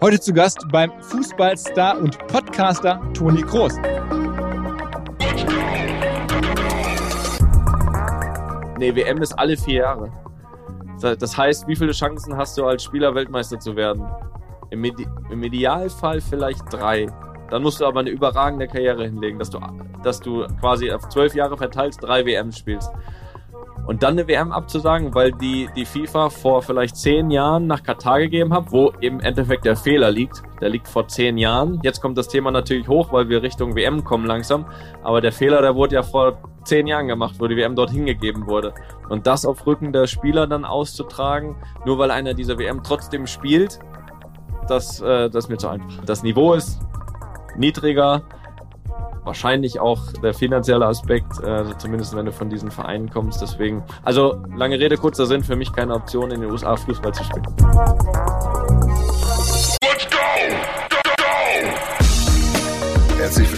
Heute zu Gast beim Fußballstar und Podcaster Toni Kroos. Nee, WM ist alle vier Jahre. Das heißt, wie viele Chancen hast du als Spieler Weltmeister zu werden? Im, Ide Im, Idealfall vielleicht drei. Dann musst du aber eine überragende Karriere hinlegen, dass du, dass du quasi auf zwölf Jahre verteilt drei WM spielst. Und dann eine WM abzusagen, weil die, die FIFA vor vielleicht zehn Jahren nach Katar gegeben hat, wo im Endeffekt der Fehler liegt. Der liegt vor zehn Jahren. Jetzt kommt das Thema natürlich hoch, weil wir Richtung WM kommen langsam. Aber der Fehler, der wurde ja vor zehn Jahren gemacht, wo die WM dorthin gegeben wurde. Und das auf Rücken der Spieler dann auszutragen, nur weil einer dieser WM trotzdem spielt, das, äh, das ist mir zu einfach. Das Niveau ist niedriger, wahrscheinlich auch der finanzielle Aspekt, äh, zumindest wenn du von diesen Vereinen kommst. Deswegen, also lange Rede, kurzer Sinn, für mich keine Option, in den USA Fußball zu spielen. Let's go! Go, go! Herzlich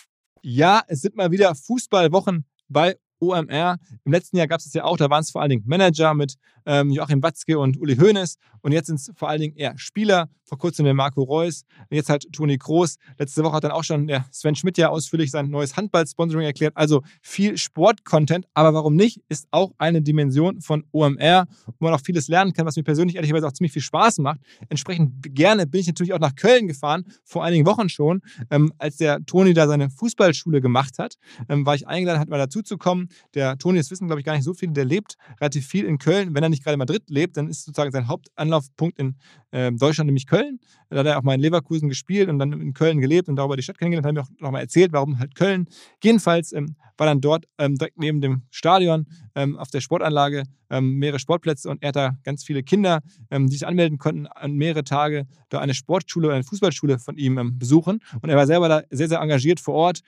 Ja, es sind mal wieder Fußballwochen bei OMR. Im letzten Jahr gab es es ja auch, da waren es vor allen Dingen Manager mit ähm, Joachim Watzke und Uli Hoeneß und jetzt sind es vor allen Dingen eher Spieler. Vor kurzem der Marco Reus, jetzt halt Toni Kroos. Letzte Woche hat dann auch schon der Sven Schmidt ja ausführlich sein neues Handball-Sponsoring erklärt. Also viel Sport-Content, aber warum nicht, ist auch eine Dimension von OMR, wo man auch vieles lernen kann, was mir persönlich ehrlicherweise auch ziemlich viel Spaß macht. Entsprechend gerne bin ich natürlich auch nach Köln gefahren, vor einigen Wochen schon, ähm, als der Toni da seine Fußballschule gemacht hat, ähm, war ich eingeladen, hat mal dazu zu kommen. Der Toni, das wissen glaube ich gar nicht so viele, der lebt relativ viel in Köln. Wenn er nicht gerade in Madrid lebt, dann ist sozusagen sein Hauptanlaufpunkt in äh, Deutschland, nämlich Köln. Da hat er auch mal in Leverkusen gespielt und dann in Köln gelebt und darüber die Stadt kennengelernt. Hat mir auch nochmal erzählt, warum halt Köln. Jedenfalls ähm, war dann dort ähm, direkt neben dem Stadion ähm, auf der Sportanlage ähm, mehrere Sportplätze und er hat da ganz viele Kinder, ähm, die sich anmelden konnten, an mehrere Tage da eine Sportschule oder eine Fußballschule von ihm besuchen. Und er war selber da sehr, sehr engagiert vor Ort,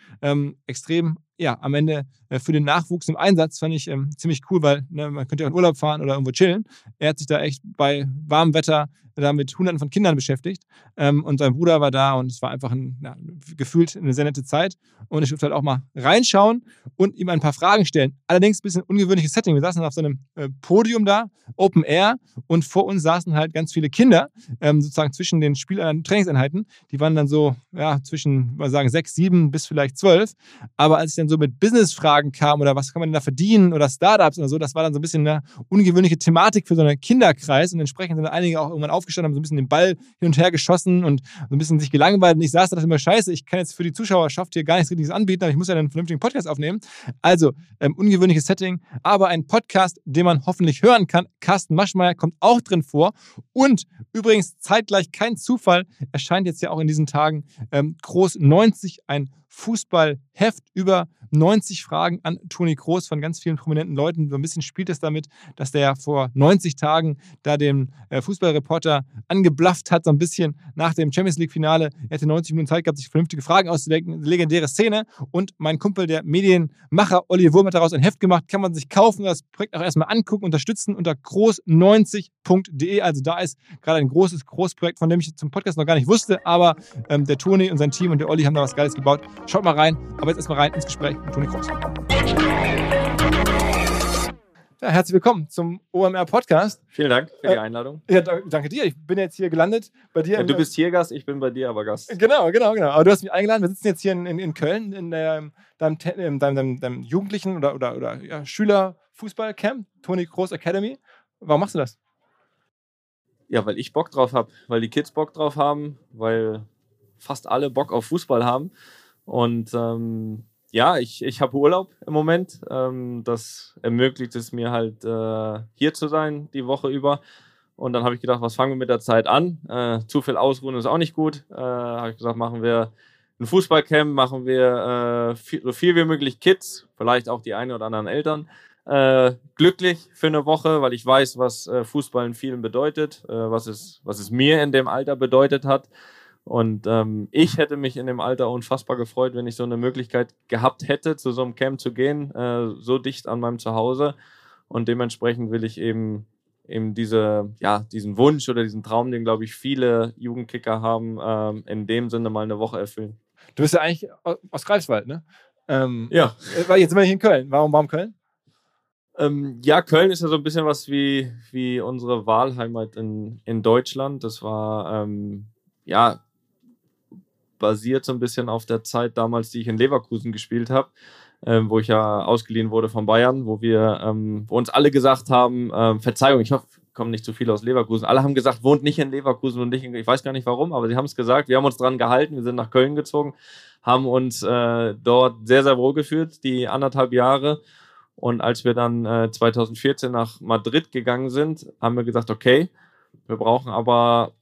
extrem ja, am Ende äh, für den Nachwuchs im Einsatz fand ich ähm, ziemlich cool, weil ne, man könnte ja in Urlaub fahren oder irgendwo chillen. Er hat sich da echt bei warmem Wetter da mit Hunderten von Kindern beschäftigt ähm, und sein Bruder war da und es war einfach ein, ja, gefühlt eine sehr nette Zeit und ich durfte halt auch mal reinschauen und ihm ein paar Fragen stellen. Allerdings ein bisschen ungewöhnliches Setting. Wir saßen auf so einem äh, Podium da, Open Air und vor uns saßen halt ganz viele Kinder, ähm, sozusagen zwischen den Spiel Trainingseinheiten. Die waren dann so ja, zwischen, mal sagen, sechs, sieben bis vielleicht zwölf. Aber als ich dann so mit Business-Fragen kam oder was kann man denn da verdienen oder Startups oder so, das war dann so ein bisschen eine ungewöhnliche Thematik für so einen Kinderkreis und entsprechend sind einige auch irgendwann aufgestanden, haben so ein bisschen den Ball hin und her geschossen und so ein bisschen sich gelangweilt und ich saß da immer, scheiße, ich kann jetzt für die Zuschauerschaft hier gar nichts Richtiges anbieten, aber ich muss ja einen vernünftigen Podcast aufnehmen. Also, ähm, ungewöhnliches Setting, aber ein Podcast, den man hoffentlich hören kann. Carsten Maschmeyer kommt auch drin vor und übrigens zeitgleich kein Zufall, erscheint jetzt ja auch in diesen Tagen ähm, Groß 90 ein Fußballheft über 90 Fragen an Toni Kroos von ganz vielen prominenten Leuten. So ein bisschen spielt es damit, dass der vor 90 Tagen da den äh, Fußballreporter angeblafft hat, so ein bisschen nach dem Champions League-Finale. Er hatte 90 Minuten Zeit gehabt, sich vernünftige Fragen auszudenken. Legendäre Szene. Und mein Kumpel, der Medienmacher Oliver Wurm, hat daraus ein Heft gemacht. Kann man sich kaufen, das Projekt auch erstmal angucken, unterstützen unter groß90.de. Also da ist gerade ein großes Großprojekt, von dem ich zum Podcast noch gar nicht wusste, aber ähm, der Toni und sein Team und der Olli haben da was Geiles gebaut. Schaut mal rein, aber jetzt erstmal rein ins Gespräch mit Toni Kroos. Ja, herzlich willkommen zum OMR Podcast. Vielen Dank für die Äh, Einladung. Ja, da- danke dir. Ich bin jetzt hier gelandet bei dir. Ja, du bist hier Gast, ich bin bei dir aber Gast. Genau, genau, genau. Aber du hast mich eingeladen. Wir sitzen jetzt hier in, in, in Köln in der, deinem, Te- in deinem, deinem, deinem Jugendlichen oder, oder, oder ja, Schülerfußballcamp, Toni Kroos Academy. Warum machst du das? Ja, weil ich Bock drauf habe, weil die Kids Bock drauf haben, weil fast alle Bock auf Fußball haben. Und ähm, ja, ich, ich habe Urlaub im Moment. Ähm, das ermöglicht es mir halt, äh, hier zu sein die Woche über. Und dann habe ich gedacht, was fangen wir mit der Zeit an? Äh, zu viel ausruhen ist auch nicht gut. Äh, habe ich gesagt, machen wir ein Fußballcamp, machen wir äh, viel, so viel wie möglich Kids, vielleicht auch die eine oder anderen Eltern, äh, glücklich für eine Woche, weil ich weiß, was äh, Fußball in vielen bedeutet, äh, was, es, was es mir in dem Alter bedeutet hat. Und ähm, ich hätte mich in dem Alter unfassbar gefreut, wenn ich so eine Möglichkeit gehabt hätte, zu so einem Camp zu gehen, äh, so dicht an meinem Zuhause. Und dementsprechend will ich eben eben diese, ja, diesen Wunsch oder diesen Traum, den, glaube ich, viele Jugendkicker haben, ähm, in dem Sinne mal eine Woche erfüllen. Du bist ja eigentlich au- aus Greifswald, ne? Ähm, Ja. äh, Jetzt sind wir hier in Köln. Warum, warum Köln? Ähm, ja, Köln ist ja so ein bisschen was wie, wie unsere Wahlheimat in, in Deutschland. Das war, ähm, ja, basiert so ein bisschen auf der Zeit damals, die ich in Leverkusen gespielt habe, ähm, wo ich ja ausgeliehen wurde von Bayern, wo wir, ähm, wo uns alle gesagt haben, ähm, Verzeihung, ich hoffe, kommen nicht zu viele aus Leverkusen. Alle haben gesagt, wohnt nicht in Leverkusen und nicht in, ich weiß gar nicht warum, aber sie haben es gesagt. Wir haben uns dran gehalten, wir sind nach Köln gezogen, haben uns äh, dort sehr, sehr wohl gefühlt, die anderthalb Jahre. Und als wir dann äh, 2014 nach Madrid gegangen sind, haben wir gesagt, okay, wir brauchen aber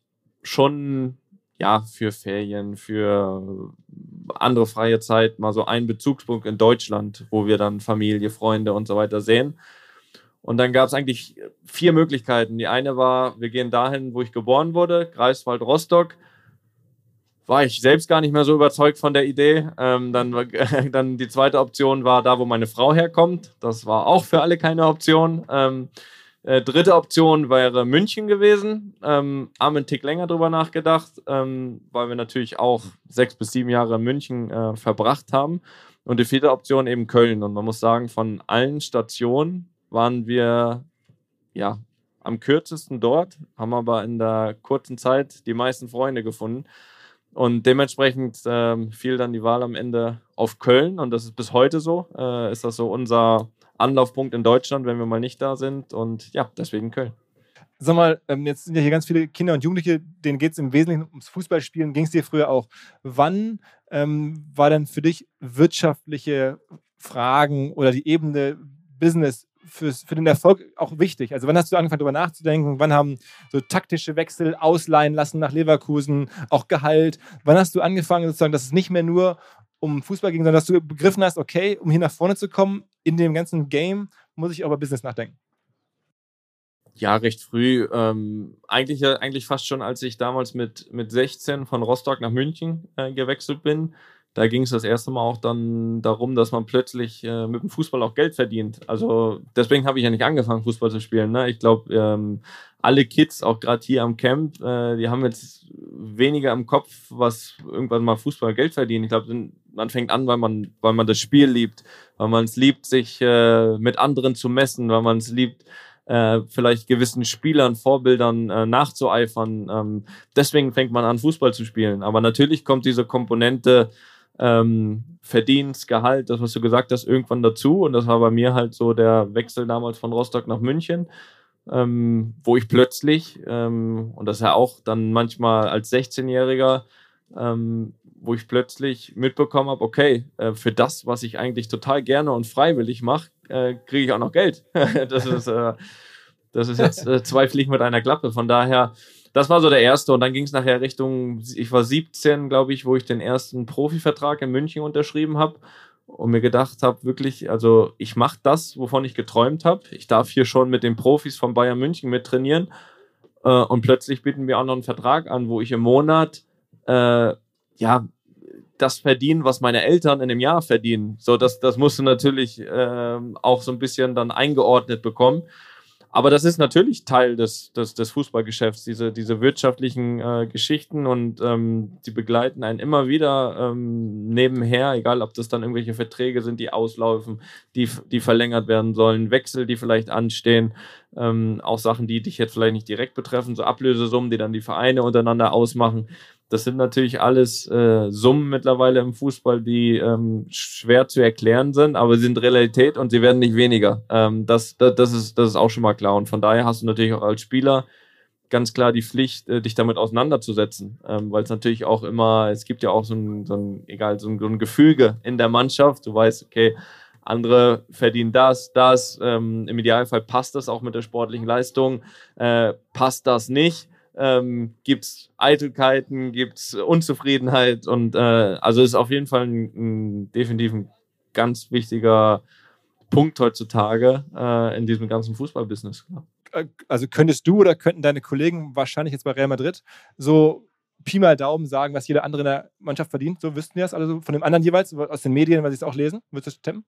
schon ja für Ferien, für andere freie Zeit mal so einen Bezugspunkt in Deutschland, wo wir dann Familie, Freunde und so weiter sehen. Und dann gab es eigentlich vier Möglichkeiten. Die eine war, wir gehen dahin, wo ich geboren wurde, Greifswald, Rostock. War ich selbst gar nicht mehr so überzeugt von der Idee. Ähm, dann, dann die zweite Option war da, wo meine Frau herkommt. Das war auch für alle keine Option. Ähm, äh, dritte Option wäre München gewesen. Ähm, haben einen Tick länger drüber nachgedacht, ähm, weil wir natürlich auch sechs bis sieben Jahre in München äh, verbracht haben. Und die vierte Option eben Köln. Und man muss sagen, von allen Stationen waren wir ja am kürzesten dort, haben aber in der kurzen Zeit die meisten Freunde gefunden. Und dementsprechend ähm, fiel dann die Wahl am Ende auf Köln und das ist bis heute so. Äh, ist das so unser Anlaufpunkt in Deutschland, wenn wir mal nicht da sind. Und ja, deswegen Köln. Sag mal, ähm, jetzt sind ja hier ganz viele Kinder und Jugendliche, denen geht es im Wesentlichen ums Fußballspielen. Ging es dir früher auch? Wann ähm, war denn für dich wirtschaftliche Fragen oder die Ebene Business fürs, für den Erfolg auch wichtig? Also wann hast du angefangen, darüber nachzudenken? Wann haben so taktische Wechsel ausleihen lassen nach Leverkusen, auch Gehalt? Wann hast du angefangen, sozusagen, dass es nicht mehr nur um Fußball ging, sondern dass du begriffen hast, okay, um hier nach vorne zu kommen in dem ganzen Game, muss ich über Business nachdenken? Ja, recht früh. Ähm, eigentlich, eigentlich fast schon, als ich damals mit, mit 16 von Rostock nach München äh, gewechselt bin. Da ging es das erste Mal auch dann darum, dass man plötzlich äh, mit dem Fußball auch Geld verdient. Also deswegen habe ich ja nicht angefangen, Fußball zu spielen. Ne? Ich glaube, ähm, alle Kids, auch gerade hier am Camp, äh, die haben jetzt weniger im Kopf, was irgendwann mal Fußball Geld verdienen. Ich glaube, man fängt an, weil man, weil man das Spiel liebt, weil man es liebt, sich äh, mit anderen zu messen, weil man es liebt, äh, vielleicht gewissen Spielern, Vorbildern äh, nachzueifern. Ähm, deswegen fängt man an, Fußball zu spielen. Aber natürlich kommt diese Komponente ähm, Verdienst, Gehalt, das, was du gesagt hast, irgendwann dazu. Und das war bei mir halt so der Wechsel damals von Rostock nach München, ähm, wo ich plötzlich, ähm, und das ja auch dann manchmal als 16-Jähriger, ähm, wo ich plötzlich mitbekommen habe, okay, äh, für das, was ich eigentlich total gerne und freiwillig mache, äh, kriege ich auch noch Geld. das ist, äh, das ist jetzt äh, zwei Fliegen mit einer Klappe. Von daher, das war so der erste. Und dann ging es nachher Richtung, ich war 17, glaube ich, wo ich den ersten Profivertrag in München unterschrieben habe. Und mir gedacht habe, wirklich, also ich mache das, wovon ich geträumt habe. Ich darf hier schon mit den Profis von Bayern München mit trainieren. Äh, und plötzlich bieten wir auch noch einen Vertrag an, wo ich im Monat äh, ja das verdienen, was meine Eltern in dem Jahr verdienen. So, das, das musst du natürlich äh, auch so ein bisschen dann eingeordnet bekommen. Aber das ist natürlich Teil des, des, des Fußballgeschäfts, diese, diese wirtschaftlichen äh, Geschichten und ähm, die begleiten einen immer wieder ähm, nebenher, egal ob das dann irgendwelche Verträge sind, die auslaufen, die, die verlängert werden sollen, Wechsel, die vielleicht anstehen, ähm, auch Sachen, die dich jetzt vielleicht nicht direkt betreffen, so Ablösesummen, die dann die Vereine untereinander ausmachen. Das sind natürlich alles äh, Summen mittlerweile im Fußball, die ähm, schwer zu erklären sind, aber sie sind Realität und sie werden nicht weniger. Ähm, das, das, das, ist, das ist auch schon mal klar. Und von daher hast du natürlich auch als Spieler ganz klar die Pflicht, äh, dich damit auseinanderzusetzen. Ähm, Weil es natürlich auch immer, es gibt ja auch so ein, so ein egal, so ein, so ein Gefüge in der Mannschaft. Du weißt, okay, andere verdienen das, das. Ähm, Im Idealfall passt das auch mit der sportlichen Leistung. Äh, passt das nicht? Ähm, gibt es Eitelkeiten, gibt es Unzufriedenheit und äh, also ist auf jeden Fall ein, ein, definitiv ein ganz wichtiger Punkt heutzutage äh, in diesem ganzen Fußballbusiness. Äh, also könntest du oder könnten deine Kollegen wahrscheinlich jetzt bei Real Madrid so Pi mal Daumen sagen, was jeder andere in der Mannschaft verdient? So wüssten die das, also von dem anderen jeweils, aus den Medien, weil sie es auch lesen? Würdest du tippen?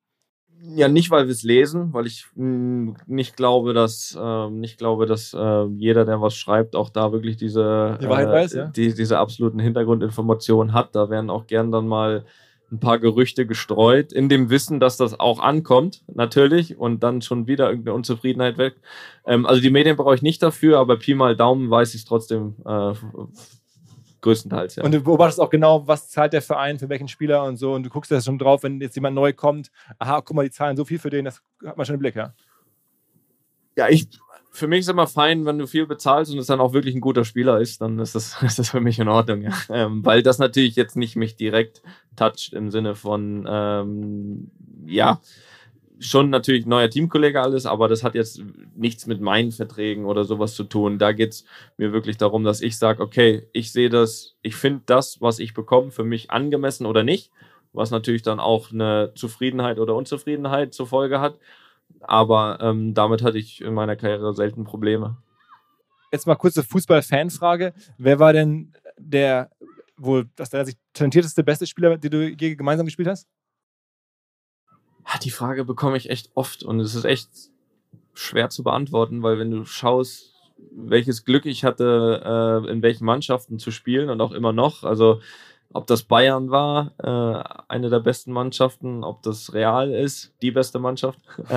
Ja, nicht, weil wir es lesen, weil ich mh, hm, nicht glaube, dass, äh, nicht glaube, dass äh, jeder, der was schreibt, auch da wirklich diese, die äh, weiß, ja? die, diese absoluten Hintergrundinformationen hat. Da werden auch gern dann mal ein paar Gerüchte gestreut, in dem Wissen, dass das auch ankommt, natürlich, und dann schon wieder irgendeine Unzufriedenheit weg. Ähm, also die Medien brauche ich nicht dafür, aber Pi mal Daumen weiß ich es trotzdem äh, Größtenteils, ja. Und du beobachtest auch genau, was zahlt der Verein für welchen Spieler und so. Und du guckst da schon drauf, wenn jetzt jemand neu kommt. Aha, guck mal, die zahlen so viel für den, das hat man schon im Blick, ja. Ja, ich, für mich ist immer fein, wenn du viel bezahlst und es dann auch wirklich ein guter Spieler ist, dann ist das, ist das für mich in Ordnung, ja. Ähm, weil das natürlich jetzt nicht mich direkt toucht im Sinne von, ähm, ja, schon natürlich neuer Teamkollege alles, aber das hat jetzt nichts mit meinen Verträgen oder sowas zu tun. Da geht es mir wirklich darum, dass ich sage, okay, ich sehe das, ich finde das, was ich bekomme, für mich angemessen oder nicht, was natürlich dann auch eine Zufriedenheit oder Unzufriedenheit zur Folge hat. Aber ähm, damit hatte ich in meiner Karriere selten Probleme. Jetzt mal kurze Fußball-Fanfrage. Wer war denn der wohl das der sich talentierteste, beste Spieler, den du je gemeinsam gespielt hast? Die Frage bekomme ich echt oft und es ist echt schwer zu beantworten, weil wenn du schaust, welches Glück ich hatte, äh, in welchen Mannschaften zu spielen und auch immer noch, also ob das Bayern war, äh, eine der besten Mannschaften, ob das Real ist, die beste Mannschaft.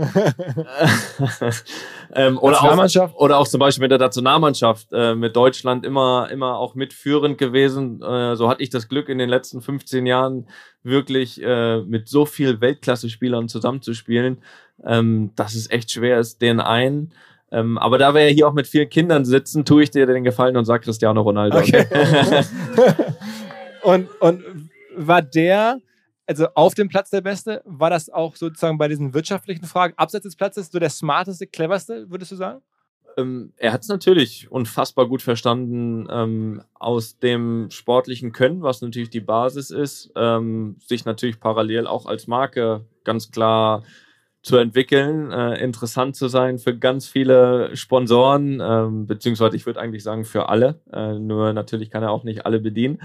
ähm, oder, auch, oder auch zum Beispiel mit der Nationalmannschaft, äh, mit Deutschland immer, immer auch mitführend gewesen. Äh, so hatte ich das Glück in den letzten 15 Jahren wirklich äh, mit so viel Weltklasse-Spielern zusammenzuspielen, ähm, dass es echt schwer ist, den einen. Ähm, aber da wir ja hier auch mit vielen Kindern sitzen, tue ich dir den Gefallen und sag Cristiano Ronaldo. Okay. und, und war der also auf dem Platz der Beste, war das auch sozusagen bei diesen wirtschaftlichen Fragen abseits des Platzes so der smarteste, cleverste, würdest du sagen? Ähm, er hat es natürlich unfassbar gut verstanden, ähm, aus dem sportlichen Können, was natürlich die Basis ist, ähm, sich natürlich parallel auch als Marke ganz klar zu entwickeln, äh, interessant zu sein für ganz viele Sponsoren, ähm, beziehungsweise ich würde eigentlich sagen für alle, äh, nur natürlich kann er auch nicht alle bedienen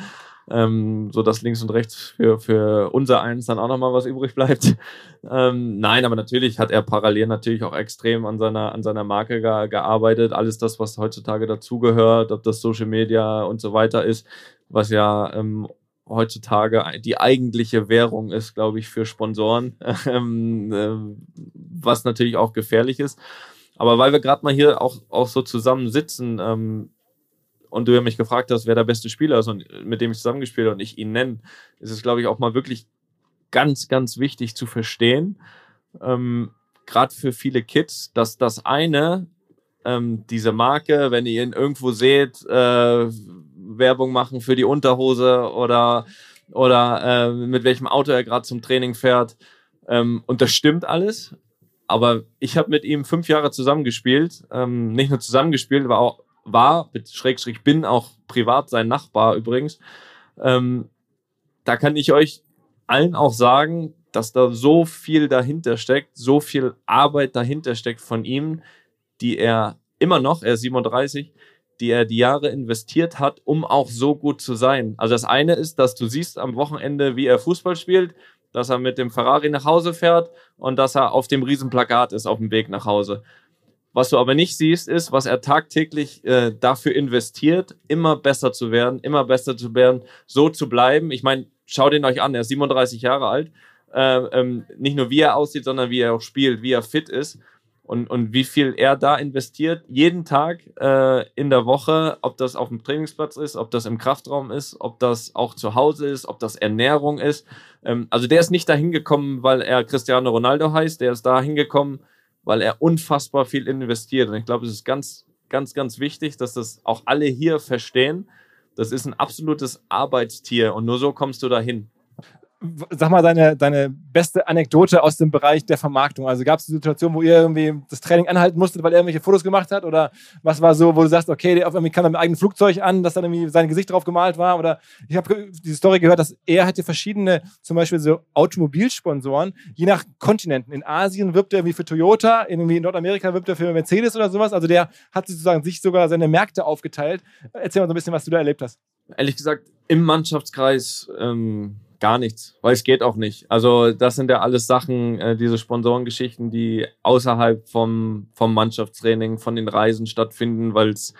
ähm, so dass links und rechts für, für unser eins dann auch nochmal was übrig bleibt. Ähm, nein, aber natürlich hat er parallel natürlich auch extrem an seiner, an seiner Marke ge gearbeitet. Alles das, was heutzutage dazugehört, ob das Social Media und so weiter ist, was ja ähm, heutzutage die eigentliche Währung ist, glaube ich, für Sponsoren, ähm, äh, was natürlich auch gefährlich ist. Aber weil wir gerade mal hier auch, auch so zusammen sitzen, ähm, und du ja mich gefragt hast, wer der beste Spieler ist und mit dem ich zusammengespielt habe und ich ihn nenne, ist es, glaube ich, auch mal wirklich ganz, ganz wichtig zu verstehen, ähm, gerade für viele Kids, dass das eine, ähm, diese Marke, wenn ihr ihn irgendwo seht, äh, Werbung machen für die Unterhose oder, oder äh, mit welchem Auto er gerade zum Training fährt. Ähm, und das stimmt alles. Aber ich habe mit ihm fünf Jahre zusammengespielt, ähm, nicht nur zusammengespielt, aber auch war, Schrägstrich bin auch privat sein Nachbar übrigens. Ähm, da kann ich euch allen auch sagen, dass da so viel dahinter steckt, so viel Arbeit dahinter steckt von ihm, die er immer noch, er ist 37, die er die Jahre investiert hat, um auch so gut zu sein. Also das eine ist, dass du siehst am Wochenende, wie er Fußball spielt, dass er mit dem Ferrari nach Hause fährt und dass er auf dem Riesenplakat ist auf dem Weg nach Hause. Was du aber nicht siehst, ist, was er tagtäglich äh, dafür investiert, immer besser zu werden, immer besser zu werden, so zu bleiben. Ich meine, schaut ihn euch an, er ist 37 Jahre alt. Äh, ähm, nicht nur wie er aussieht, sondern wie er auch spielt, wie er fit ist und, und wie viel er da investiert, jeden Tag äh, in der Woche, ob das auf dem Trainingsplatz ist, ob das im Kraftraum ist, ob das auch zu Hause ist, ob das Ernährung ist. Ähm, also der ist nicht dahin gekommen, weil er Cristiano Ronaldo heißt, der ist da hingekommen, weil er unfassbar viel investiert. Und ich glaube, es ist ganz, ganz, ganz wichtig, dass das auch alle hier verstehen. Das ist ein absolutes Arbeitstier und nur so kommst du dahin sag mal, deine, deine beste Anekdote aus dem Bereich der Vermarktung. Also gab es eine Situation, wo ihr irgendwie das Training anhalten musstet, weil er irgendwelche Fotos gemacht hat? Oder was war so, wo du sagst, okay, der auf irgendwie kam mit einem eigenen Flugzeug an, dass dann irgendwie sein Gesicht drauf gemalt war? Oder ich habe diese Story gehört, dass er hatte verschiedene, zum Beispiel so Automobilsponsoren, je nach Kontinenten. In Asien wirbt er irgendwie für Toyota, in Nordamerika wirbt er für Mercedes oder sowas. Also der hat sozusagen sich sogar seine Märkte aufgeteilt. Erzähl mal so ein bisschen, was du da erlebt hast. Ehrlich gesagt, im Mannschaftskreis ähm gar nichts, weil es geht auch nicht. Also das sind ja alles Sachen, äh, diese Sponsorengeschichten, die außerhalb vom, vom Mannschaftstraining, von den Reisen stattfinden, weil es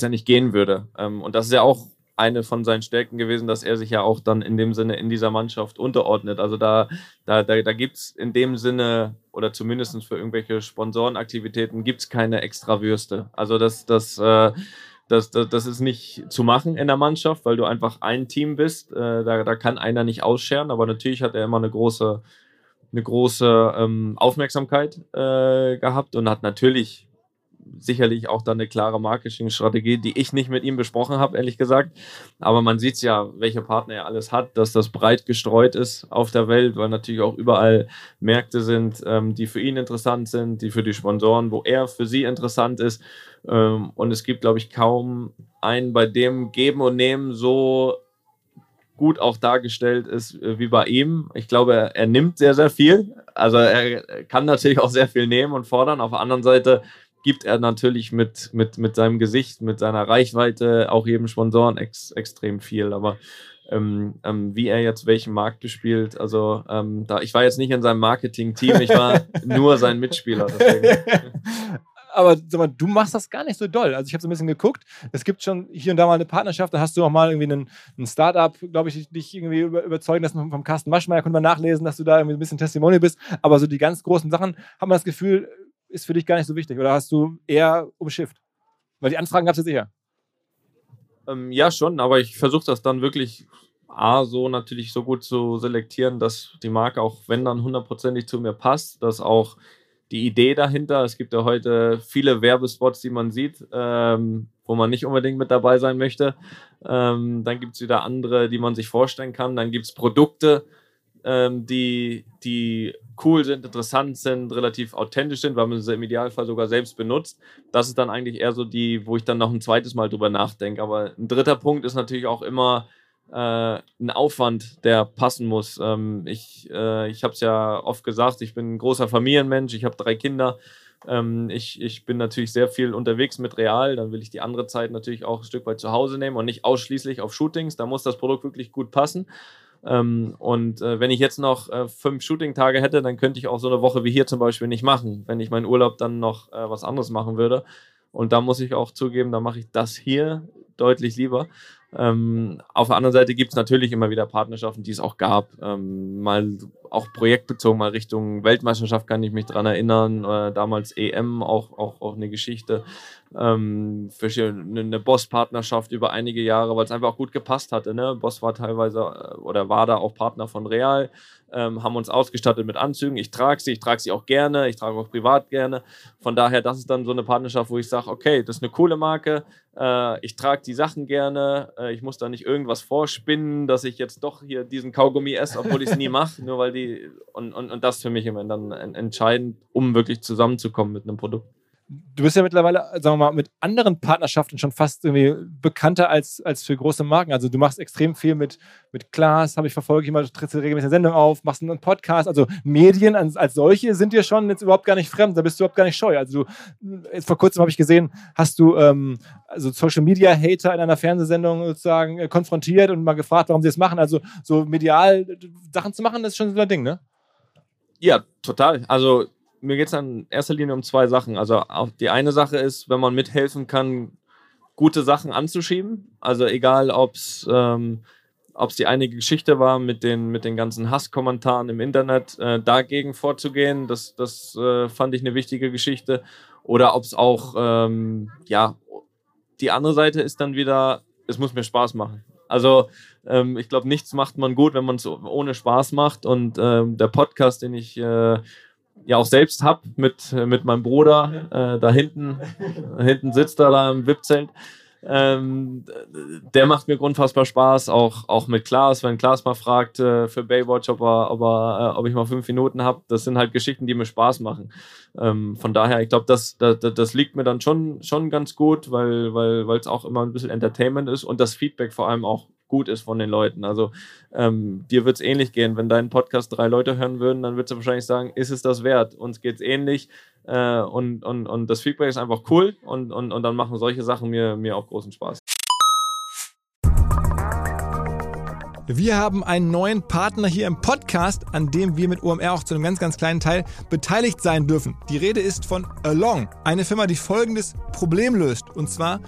ja nicht gehen würde. Ähm, und das ist ja auch eine von seinen Stärken gewesen, dass er sich ja auch dann in dem Sinne in dieser Mannschaft unterordnet. Also da, da, da, da gibt es in dem Sinne, oder zumindest für irgendwelche Sponsorenaktivitäten, gibt es keine Extrawürste. Also das, das äh, das, das, das ist nicht zu machen in der Mannschaft, weil du einfach ein Team bist. Äh, da, da kann einer nicht ausscheren, aber natürlich hat er immer eine große, eine große ähm, Aufmerksamkeit äh, gehabt und hat natürlich sicherlich auch dann eine klare Marketingstrategie, die ich nicht mit ihm besprochen habe, ehrlich gesagt. Aber man sieht ja, welche Partner er alles hat, dass das breit gestreut ist auf der Welt, weil natürlich auch überall Märkte sind, ähm, die für ihn interessant sind, die für die Sponsoren, wo er für sie interessant ist. Ähm, und es gibt, glaube ich, kaum einen, bei dem Geben und Nehmen so gut auch dargestellt ist äh, wie bei ihm. Ich glaube, er, er, nimmt sehr, sehr viel. Also er kann natürlich auch sehr viel nehmen und fordern. Auf der anderen Seite gibt er natürlich mit, mit, mit seinem Gesicht, mit seiner Reichweite auch jedem Sponsoren ex, extrem viel. Aber ähm, ähm, wie er jetzt welchen Markt bespielt, also ähm, da, ich war jetzt nicht in seinem Marketing-Team, ich war nur sein Mitspieler. aber sag mal, du machst das gar nicht so doll. Also ich habe so ein bisschen geguckt. Es gibt schon hier und da mal eine Partnerschaft. Da hast du auch mal irgendwie einen, einen Startup, glaube ich, dich irgendwie über, überzeugen lassen vom Carsten Maschmeyer. Konnte man nachlesen, dass du da irgendwie ein bisschen Testimonial bist. Aber so die ganz großen Sachen, haben wir das Gefühl, ist für dich gar nicht so wichtig? Oder hast du eher umschifft? Weil die Anfragen gab es ja sicher. Ähm, ja, schon, aber ich versuche das dann wirklich A, so natürlich so gut zu selektieren, dass die Marke auch, wenn dann hundertprozentig zu mir passt, dass auch die Idee dahinter, es gibt ja heute viele Werbespots, die man sieht, ähm, wo man nicht unbedingt mit dabei sein möchte. Ähm, dann gibt es wieder andere, die man sich vorstellen kann. Dann gibt es Produkte, ähm, die, die cool sind, interessant sind, relativ authentisch sind, weil man sie im Idealfall sogar selbst benutzt. Das ist dann eigentlich eher so die, wo ich dann noch ein zweites Mal drüber nachdenke. Aber ein dritter Punkt ist natürlich auch immer äh, ein Aufwand, der passen muss. Ähm, ich äh, ich habe es ja oft gesagt, ich bin ein großer Familienmensch, ich habe drei Kinder. Ähm, ich, ich bin natürlich sehr viel unterwegs mit Real, dann will ich die andere Zeit natürlich auch ein Stück weit zu Hause nehmen und nicht ausschließlich auf Shootings. Da muss das Produkt wirklich gut passen. Ähm, und äh, wenn ich jetzt noch äh, fünf Shooting-Tage hätte, dann könnte ich auch so eine Woche wie hier zum Beispiel nicht machen, wenn ich meinen Urlaub dann noch äh, was anderes machen würde. Und da muss ich auch zugeben, da mache ich das hier deutlich lieber. Ähm, auf der anderen Seite gibt es natürlich immer wieder Partnerschaften, die es auch gab. Ähm, mal auch projektbezogen, mal Richtung Weltmeisterschaft kann ich mich dran erinnern. Äh, damals EM, auch, auch, auch eine Geschichte. Ähm, eine Boss-Partnerschaft über einige Jahre, weil es einfach auch gut gepasst hatte. Ne? Boss war teilweise äh, oder war da auch Partner von Real ähm, haben uns ausgestattet mit Anzügen. Ich trage sie, ich trage sie auch gerne, ich trage auch privat gerne. Von daher, das ist dann so eine Partnerschaft, wo ich sage, okay, das ist eine coole Marke, ich trage die Sachen gerne, äh, ich muss da nicht irgendwas vorspinnen, dass ich jetzt doch hier diesen Kaugummi esse, obwohl ich es nie mache, nur weil die, und, und, und das für mich immer dann entscheidend, um wirklich zusammenzukommen mit einem Produkt. Du bist ja mittlerweile, sagen wir mal, mit anderen Partnerschaften schon fast irgendwie bekannter als, als für große Marken. Also du machst extrem viel mit, mit Klaas, habe ich verfolgt, immer, du trittst regelmäßig eine Sendung auf, machst einen Podcast. Also Medien als, als solche sind dir schon jetzt überhaupt gar nicht fremd, da bist du überhaupt gar nicht scheu. Also du, vor kurzem habe ich gesehen, hast du ähm, also Social Media Hater in einer Fernsehsendung sozusagen äh, konfrontiert und mal gefragt, warum sie das machen. Also so medial Sachen zu machen, das ist schon so ein Ding, ne? Ja, total. Also mir geht es in erster Linie um zwei Sachen. Also die eine Sache ist, wenn man mithelfen kann, gute Sachen anzuschieben. Also egal, ob es ähm, die eine Geschichte war mit den, mit den ganzen Hasskommentaren im Internet, äh, dagegen vorzugehen, das, das äh, fand ich eine wichtige Geschichte. Oder ob es auch, ähm, ja, die andere Seite ist dann wieder, es muss mir Spaß machen. Also ähm, ich glaube, nichts macht man gut, wenn man es ohne Spaß macht. Und ähm, der Podcast, den ich äh, ja auch selbst habe mit, mit meinem Bruder äh, da hinten. hinten sitzt er da im VIP-Zelt. Ähm, der macht mir unfassbar Spaß, auch, auch mit Klaas, wenn Klaas mal fragt äh, für Baywatch, ob, er, ob, er, äh, ob ich mal fünf Minuten habe. Das sind halt Geschichten, die mir Spaß machen. Ähm, von daher, ich glaube, das, das, das liegt mir dann schon, schon ganz gut, weil es weil, auch immer ein bisschen Entertainment ist und das Feedback vor allem auch gut ist von den Leuten. Also ähm, dir wird es ähnlich gehen. Wenn deinen Podcast drei Leute hören würden, dann würdest du wahrscheinlich sagen, ist es das wert? Uns geht es ähnlich äh, und, und, und das Feedback ist einfach cool und, und, und dann machen solche Sachen mir, mir auch großen Spaß. Wir haben einen neuen Partner hier im Podcast, an dem wir mit OMR auch zu einem ganz, ganz kleinen Teil beteiligt sein dürfen. Die Rede ist von Along, eine Firma, die folgendes Problem löst. Und zwar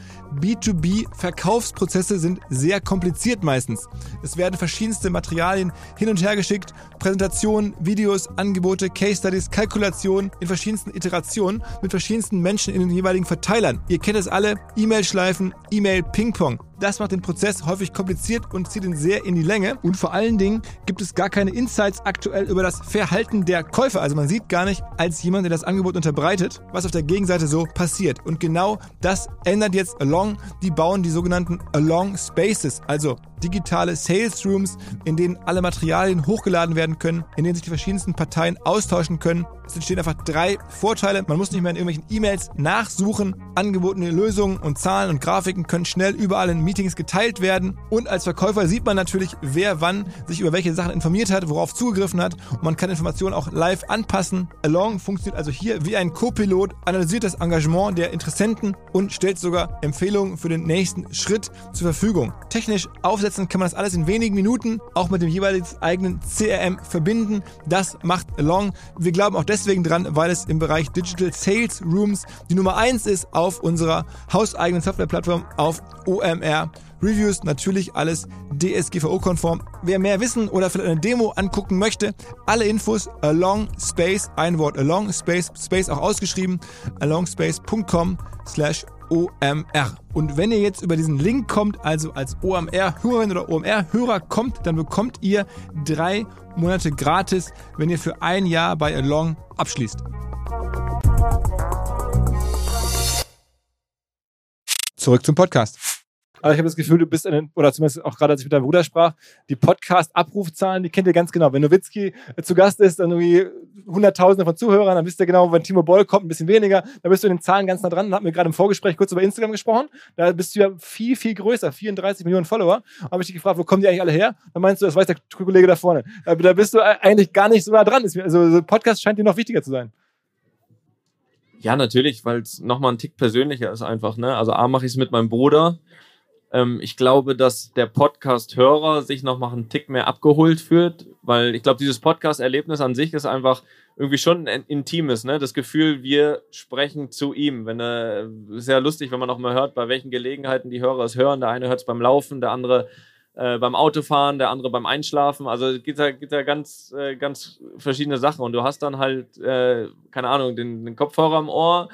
B2B-Verkaufsprozesse sind sehr kompliziert meistens. Es werden verschiedenste Materialien hin und her geschickt, Präsentationen, Videos, Angebote, Case Studies, Kalkulationen in verschiedensten Iterationen mit verschiedensten Menschen in den jeweiligen Verteilern. Ihr kennt es alle, E-Mail-Schleifen, E-Mail-Ping-Pong. Das macht den Prozess häufig kompliziert und zieht ihn sehr in die Länge. Und vor allen Dingen gibt es gar keine Insights aktuell über das Verhalten der Käufer. Also man sieht gar nicht als jemand, der das Angebot unterbreitet, was auf der Gegenseite so passiert. Und genau das ändert jetzt Along. Die bauen die sogenannten Along Spaces, also digitale Sales Rooms, in denen alle Materialien hochgeladen werden können, in denen sich die verschiedensten Parteien austauschen können. Es entstehen einfach drei Vorteile. Man muss nicht mehr in irgendwelchen E-Mails nachsuchen. Angebotene Lösungen und Zahlen und Grafiken können schnell überall in Meetings geteilt werden. Und als Verkäufer sieht man natürlich, wer wann sich über welche Sachen informiert hat, worauf zugegriffen hat. Und man kann Informationen auch live anpassen. Along funktioniert also hier wie ein Co-Pilot, analysiert das Engagement der Interessenten und stellt sogar Empfehlungen für den nächsten Schritt zur Verfügung. Technisch aufsetzen aufsetzen kann man das alles in wenigen Minuten auch mit dem jeweils eigenen CRM verbinden. Das macht Along. Wir glauben auch deswegen dran, weil es im Bereich Digital Sales Rooms die Nummer 1 ist auf unserer hauseigenen Softwareplattform auf OMR. Reviews natürlich alles DSGVO-konform. Wer mehr wissen oder vielleicht eine Demo angucken möchte, alle Infos along space, ein Wort along space, space auch ausgeschrieben, alongspace.com slash OMR. Und wenn ihr jetzt über diesen Link kommt, also als OMR-Hörerin oder OMR-Hörer kommt, dann bekommt ihr drei Monate gratis, wenn ihr für ein Jahr bei Along abschließt. Zurück zum Podcast. Aber ich habe das Gefühl, du bist, in, oder zumindest auch gerade als ich mit deinem Bruder sprach, die Podcast-Abrufzahlen, die kennt ihr ganz genau. Wenn Nowitzki zu Gast ist, dann irgendwie Hunderttausende von Zuhörern, dann wisst ihr genau, wenn Timo Boll kommt, ein bisschen weniger, da bist du in den Zahlen ganz nah dran. Da hatten wir gerade im Vorgespräch kurz über Instagram gesprochen. Da bist du ja viel, viel größer, 34 Millionen Follower. Da habe ich dich gefragt, wo kommen die eigentlich alle her? Dann meinst du, das weiß der Kollege da vorne. Da bist du eigentlich gar nicht so nah dran. Also Podcast scheint dir noch wichtiger zu sein. Ja, natürlich, weil es nochmal ein Tick persönlicher ist einfach. Ne? Also A mache ich es mit meinem Bruder. Ähm, ich glaube, dass der Podcast-Hörer sich noch mal einen Tick mehr abgeholt fühlt, weil ich glaube, dieses Podcast-Erlebnis an sich ist einfach irgendwie schon ein intimes, ne? Das Gefühl, wir sprechen zu ihm. Wenn äh, sehr lustig, wenn man noch mal hört, bei welchen Gelegenheiten die Hörer es hören. Der eine hört es beim Laufen, der andere äh, beim Autofahren, der andere beim Einschlafen. Also es gibt da, gibt da ganz, äh, ganz verschiedene Sachen. Und du hast dann halt, äh, keine Ahnung, den, den Kopfhörer im Ohr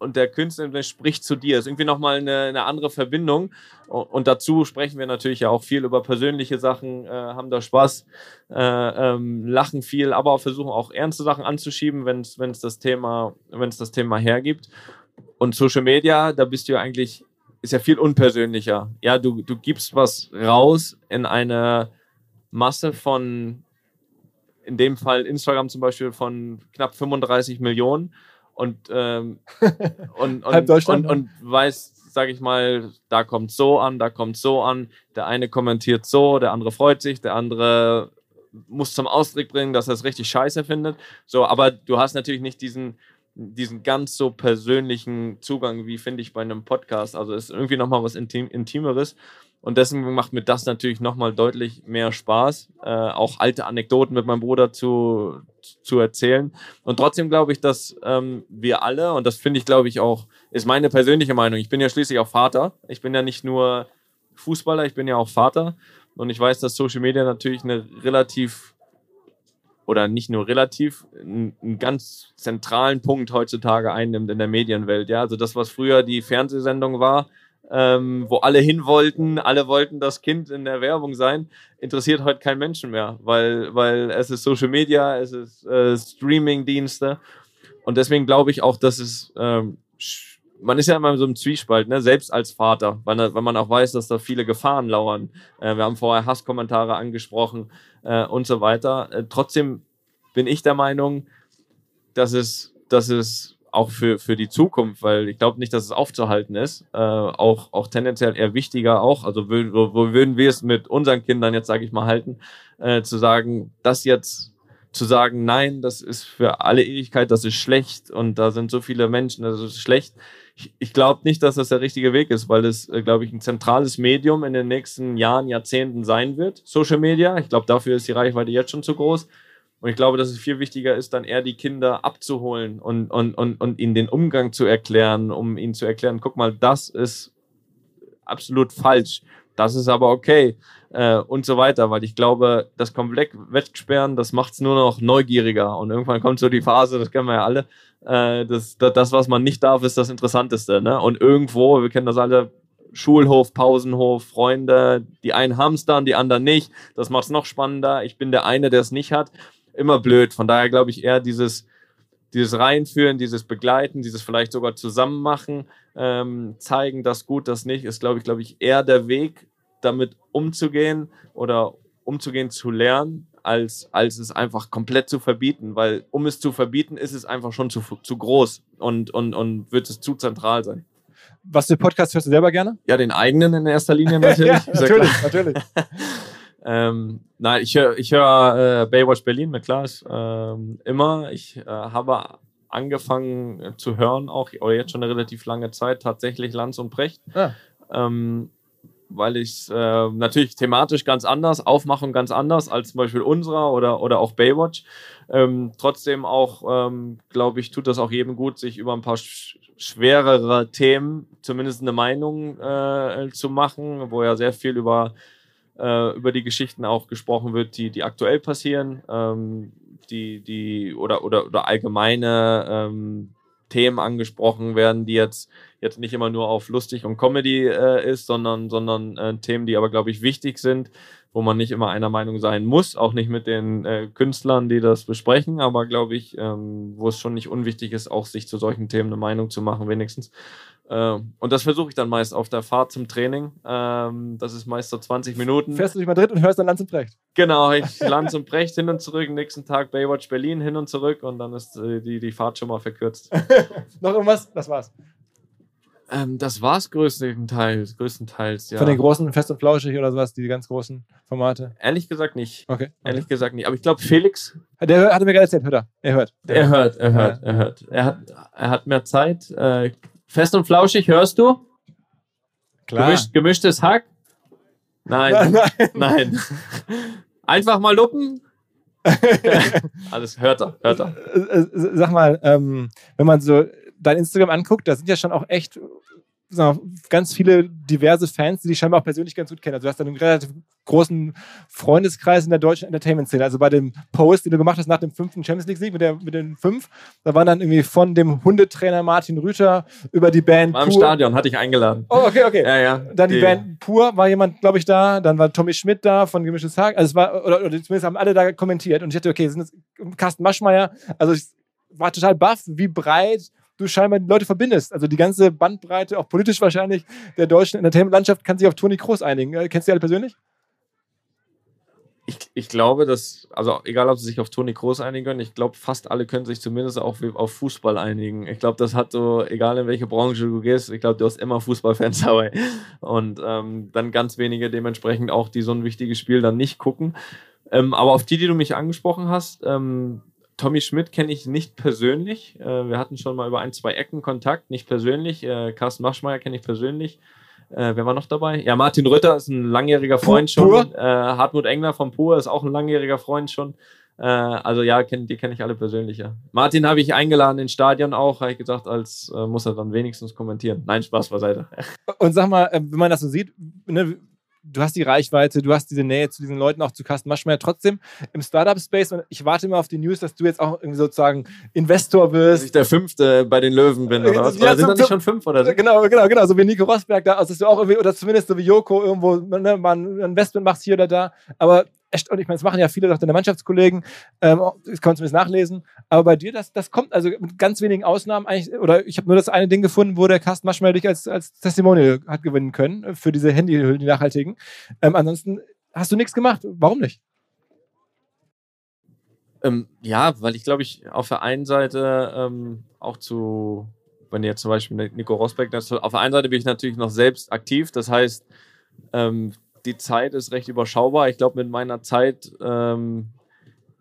und der Künstler spricht zu dir. Das ist irgendwie nochmal eine, eine andere Verbindung. Und dazu sprechen wir natürlich ja auch viel über persönliche Sachen, äh, haben da Spaß, äh, ähm, lachen viel, aber versuchen auch ernste Sachen anzuschieben, wenn es das Thema, wenn es das Thema hergibt. Und Social Media, da bist du ja eigentlich, ist ja viel unpersönlicher. Ja, du, du gibst was raus in eine Masse von, in dem Fall Instagram zum Beispiel, von knapp 35 Millionen und, ähm, und, und, und, und weiß, sag ich mal, da kommt so an, da kommt so an. Der eine kommentiert so, der andere freut sich, der andere muss zum Ausdruck bringen, dass er es richtig scheiße findet. So, aber du hast natürlich nicht diesen, diesen ganz so persönlichen Zugang, wie finde ich bei einem Podcast. Also ist irgendwie nochmal was Intim Intimeres. Und deswegen macht mir das natürlich nochmal deutlich mehr Spaß, äh, auch alte Anekdoten mit meinem Bruder zu, zu erzählen. Und trotzdem glaube ich, dass ähm, wir alle, und das finde ich, glaube ich, auch, ist meine persönliche Meinung. Ich bin ja schließlich auch Vater. Ich bin ja nicht nur Fußballer, ich bin ja auch Vater. Und ich weiß, dass Social Media natürlich eine relativ oder nicht nur relativ, einen, ganz zentralen Punkt heutzutage einnimmt in der Medienwelt. Ja, also das, was früher die Fernsehsendung war, ähm, wo alle hin wollten, alle wollten das Kind in der Werbung sein, interessiert heute kein Menschen mehr, weil, weil es ist Social Media, es ist äh, Streaming-Dienste und deswegen glaube ich auch, dass es, ähm, sch- man ist ja immer in so einem Zwiespalt, ne? selbst als Vater, weil, weil man auch weiß, dass da viele Gefahren lauern. Äh, wir haben vorher Hasskommentare angesprochen äh, und so weiter. Äh, trotzdem bin ich der Meinung, dass es, dass es auch für, für die Zukunft, weil ich glaube nicht, dass es aufzuhalten ist, äh, auch, auch tendenziell eher wichtiger auch, also wo, wo würden wir es mit unseren Kindern jetzt, sage ich mal, halten, äh, zu sagen, das jetzt zu sagen, nein, das ist für alle Ewigkeit, das ist schlecht und da sind so viele Menschen, das ist schlecht. Ich, ich glaube nicht, dass das der richtige Weg ist, weil es, äh, glaube ich, ein zentrales Medium in den nächsten Jahren, Jahrzehnten sein wird, Social Media. Ich glaube, dafür ist die Reichweite jetzt schon zu groß. Und ich glaube, dass es viel wichtiger ist, dann eher die Kinder abzuholen und, und, und, und ihnen den Umgang zu erklären, um ihnen zu erklären, guck mal, das ist absolut falsch, das ist aber okay äh, und so weiter, weil ich glaube, das komplett wegsperren, das macht es nur noch neugieriger und irgendwann kommt so die Phase, das kennen wir ja alle, äh, das, das, was man nicht darf, ist das Interessanteste. Ne? Und irgendwo, wir kennen das alle, Schulhof, Pausenhof, Freunde, die einen hamstern, die anderen nicht. Das macht es noch spannender. Ich bin der eine, der es nicht hat. Immer blöd. Von daher glaube ich eher dieses, dieses Reinführen, dieses Begleiten, dieses vielleicht sogar Zusammenmachen, ähm, zeigen, das gut, das nicht, ist, glaube ich, glaube ich, eher der Weg, damit umzugehen oder umzugehen zu lernen, als, als es einfach komplett zu verbieten. Weil um es zu verbieten, ist es einfach schon zu, zu groß und, und, und wird es zu zentral sein. Was für Podcast hörst du selber gerne? Ja, den eigenen in erster Linie natürlich. ja, natürlich, natürlich. Ähm, nein, ich höre ich hör, äh, Baywatch Berlin mit Klaas ähm, immer. Ich äh, habe angefangen äh, zu hören, auch oder jetzt schon eine relativ lange Zeit, tatsächlich Lanz und Precht. Ah. Ähm, weil ich äh, natürlich thematisch ganz anders, Aufmachung ganz anders als zum Beispiel unserer oder, oder auch Baywatch. Ähm, trotzdem auch, ähm, glaube ich, tut das auch jedem gut, sich über ein paar sch schwerere Themen zumindest eine Meinung äh, zu machen, wo ja sehr viel über, äh, über die Geschichten auch gesprochen wird, die, die aktuell passieren, ähm, die, die oder, oder, oder allgemeine ähm, Themen angesprochen werden, die jetzt, jetzt nicht immer nur auf lustig und Comedy äh, ist, sondern, sondern äh, Themen, die aber, glaube ich, wichtig sind, wo man nicht immer einer Meinung sein muss, auch nicht mit den äh, Künstlern, die das besprechen, aber glaube ich, ähm, wo es schon nicht unwichtig ist, auch sich zu solchen Themen eine Meinung zu machen, wenigstens. Äh, und das versuche ich dann meist auf der Fahrt zum Training. Ähm, das ist meist so 20 Minuten. Fährst du durch Madrid und hörst dann Lanz und Brecht. Genau, ich Lanz und Brecht hin und zurück, nächsten Tag Baywatch Berlin hin und zurück und dann ist äh, die, die Fahrt schon mal verkürzt. Noch irgendwas? Das war's. ähm, das war's größtenteils, größtenteils, ja. Von den großen Fest und Flauschig oder sowas, die ganz großen Formate. Ehrlich gesagt nicht. Okay. Ehrlich gesagt nicht. Aber ich glaube, Felix, Der hatte mir gerade erzählt, hört er. Er hört. er hört, er hört, er hört. Er hat, er hat mehr Zeit. Äh, fest und flauschig, hörst du? Klar. Gemischt, gemischtes Hack? Nein, Nein. nein. Einfach mal lupen? Alles hört er, hört er. Äh, äh, Sag mal, ähm, wenn man so dein Instagram anguckt, da sind ja schon auch echt ganz viele diverse Fans, die dich scheinbar auch persönlich ganz gut kennen. Also du hast einen relativ großen Freundeskreis in der deutschen Entertainment-Szene. Also bei dem Post, den du gemacht hast nach dem fünften Champions League-Sieg mit, der- mit den fünf, da waren dann irgendwie von dem Hundetrainer Martin Rüther über die Band War im Pur- Stadion, hatte ich eingeladen. Oh, okay, okay. Ja, ja. Dann die, Band Pur war jemand, glaube ich, da. Dann war Tommy Schmidt da von Gemischtes Hack. Also es war, oder, oder zumindest haben alle da kommentiert. Und ich dachte, okay, sind das Carsten Maschmeyer. Also ich war total baff, wie breit du scheinbar die Leute verbindest. Also die ganze Bandbreite, auch politisch wahrscheinlich, der deutschen Entertainment-Landschaft kann sich auf Toni Kroos einigen. Äh, Kennst du die alle persönlich? ich, ich glaube, dass, also egal ob sie sich auf Toni Kroos einigen können, ich glaube, fast alle können sich zumindest auch auf Fußball einigen. Ich glaube, das hat so, egal in welche Branche du gehst, ich glaube, du hast immer Fußballfans dabei. Und ähm, dann ganz wenige dementsprechend auch, die so ein wichtiges Spiel dann nicht gucken. Ähm, aber auf die, die du mich angesprochen hast, ähm, Tommy Schmidt kenne ich nicht persönlich. Äh, wir hatten schon mal über ein, zwei Ecken Kontakt, nicht persönlich. Äh, Carsten Machschmeier kenne ich persönlich. Äh, wer war noch dabei? Ja, Martin Rütter ist ein langjähriger Freund Pur? schon. Hartmut Engler vom Pur ist auch ein langjähriger Freund schon. Also ja, die kenne ich alle persönlich. Ja. Martin habe ich eingeladen ins Stadion auch, habe ich gesagt, als muss er dann wenigstens kommentieren. Nein, Spaß beiseite. Und sag mal, wenn man das so sieht, ne, du hast die Reichweite, du hast diese Nähe zu diesen Leuten, auch zu Carsten Maschmeyer. Trotzdem im Startup-Space, und ich warte immer auf die News, dass du jetzt auch irgendwie sozusagen Investor wirst. Dass ich der Fünfte bei den Löwen bin, oder was? Ja, oder sind da nicht schon fünf oder so? Genau, genau, genau. So wie Nico Rosberg da, also dass du auch irgendwie, oder zumindest so wie Joko irgendwo ne, mal ein Investment machst hier oder da. Aber echt, und ich meine, das machen ja viele deine Mannschaftskollegen, ähm, das kann man zumindest nachlesen, aber bei dir, das, das kommt also mit ganz wenigen Ausnahmen eigentlich, oder ich habe nur das eine Ding gefunden, wo der Carsten Maschmeyer dich als, als Testimonial hat gewinnen können für diese Handyhüllen, die nachhaltigen. Ähm, ansonsten hast du nichts gemacht. Warum nicht? Ähm, ja, weil ich glaube ich auf der einen Seite ähm, auch zu, wenn jetzt zum Beispiel Nico Rosbeck, das, auf der einen Seite bin ich natürlich noch selbst aktiv, das heißt, ähm, die Zeit ist recht überschaubar. Ich glaube, mit meiner Zeit ähm,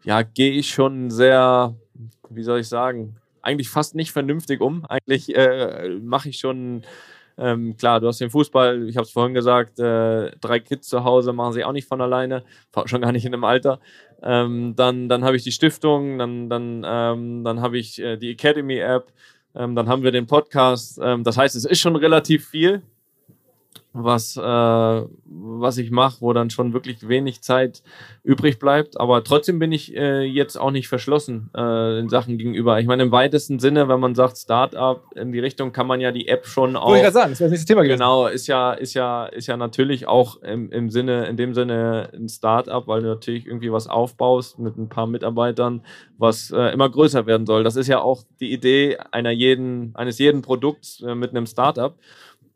ja, gehe ich schon sehr, wie soll ich sagen, eigentlich fast nicht vernünftig um. Eigentlich äh, mache ich schon, ähm, klar, du hast den Fußball, ich habe es vorhin gesagt, äh, drei Kids zu Hause machen sie auch nicht von alleine, schon gar nicht in dem Alter. Ähm, dann dann habe ich die Stiftung, dann, dann, ähm, dann habe ich äh, die Academy-App, ähm, dann haben wir den Podcast. Ähm, das heißt, es ist schon relativ viel was, äh, was ich mache, wo dann schon wirklich wenig Zeit übrig bleibt. Aber trotzdem bin ich äh, jetzt auch nicht verschlossen äh, in Sachen gegenüber. Ich meine, im weitesten Sinne, wenn man sagt Startup in die Richtung, kann man ja die App schon auch. Wollte ich sagen, das wäre das nächste Thema gewesen. Genau, ist ja, ist ja, ist ja natürlich auch im, im Sinne, in dem Sinne ein Startup, weil du natürlich irgendwie was aufbaust mit ein paar Mitarbeitern, was äh, immer größer werden soll. Das ist ja auch die Idee einer jeden, eines jeden Produkts äh, mit einem Startup.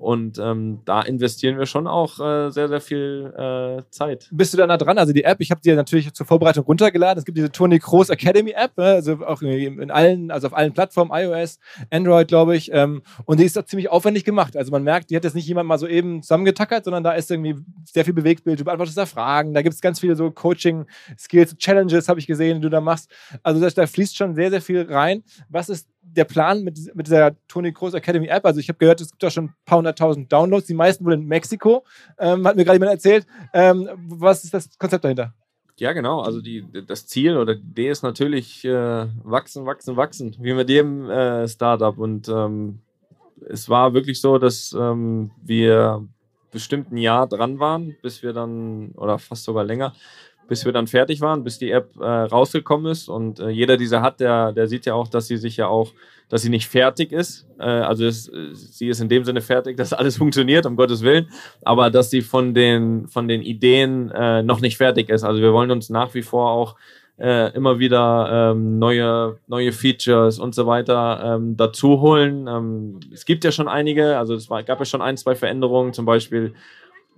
Und ähm, da investieren wir schon auch äh, sehr, sehr viel äh, Zeit. Bist du da nah dran? Also die App, ich habe die natürlich zur Vorbereitung runtergeladen. Es gibt diese Tony Kroos Academy App, ne? also auch in allen, also auf allen Plattformen, iOS, Android, glaube ich. Ähm, und die ist doch ziemlich aufwendig gemacht. Also man merkt, die hat jetzt nicht jemand mal so eben zusammengetackert, sondern da ist irgendwie sehr viel Bewegtbild. Du beantwortest da Fragen, da gibt es ganz viele so Coaching-Skills, Challenges, habe ich gesehen, die du da machst. Also das, da fließt schon sehr, sehr viel rein. Was ist der Plan mit, mit dieser Tony Kroos Academy App? Also ich habe gehört, es gibt da schon ein paar hunderttausend Downloads, die meisten wohl in Mexiko, ähm, hat mir gerade jemand erzählt. Ähm, was ist das Konzept dahinter? Ja, genau. Also die, das Ziel oder die Idee ist natürlich äh, wachsen, wachsen, wachsen, wie mit jedem äh, Startup. Und ähm, es war wirklich so, dass ähm, wir bestimmt ein Jahr dran waren, bis wir dann, oder fast sogar länger, bis wir dann fertig waren, bis die App äh, rausgekommen ist. Und äh, jeder, dieser hat, der, der sieht ja auch, dass sie sich ja auch, dass sie nicht fertig ist. Äh, also es, sie ist in dem Sinne fertig, dass alles funktioniert, um Gottes Willen, aber dass sie von den, von den Ideen äh, noch nicht fertig ist. Also wir wollen uns nach wie vor auch äh, immer wieder ähm, neue, neue Features und so weiter ähm, dazu holen. Ähm, es gibt ja schon einige, also es war, gab ja schon ein, zwei Veränderungen, zum Beispiel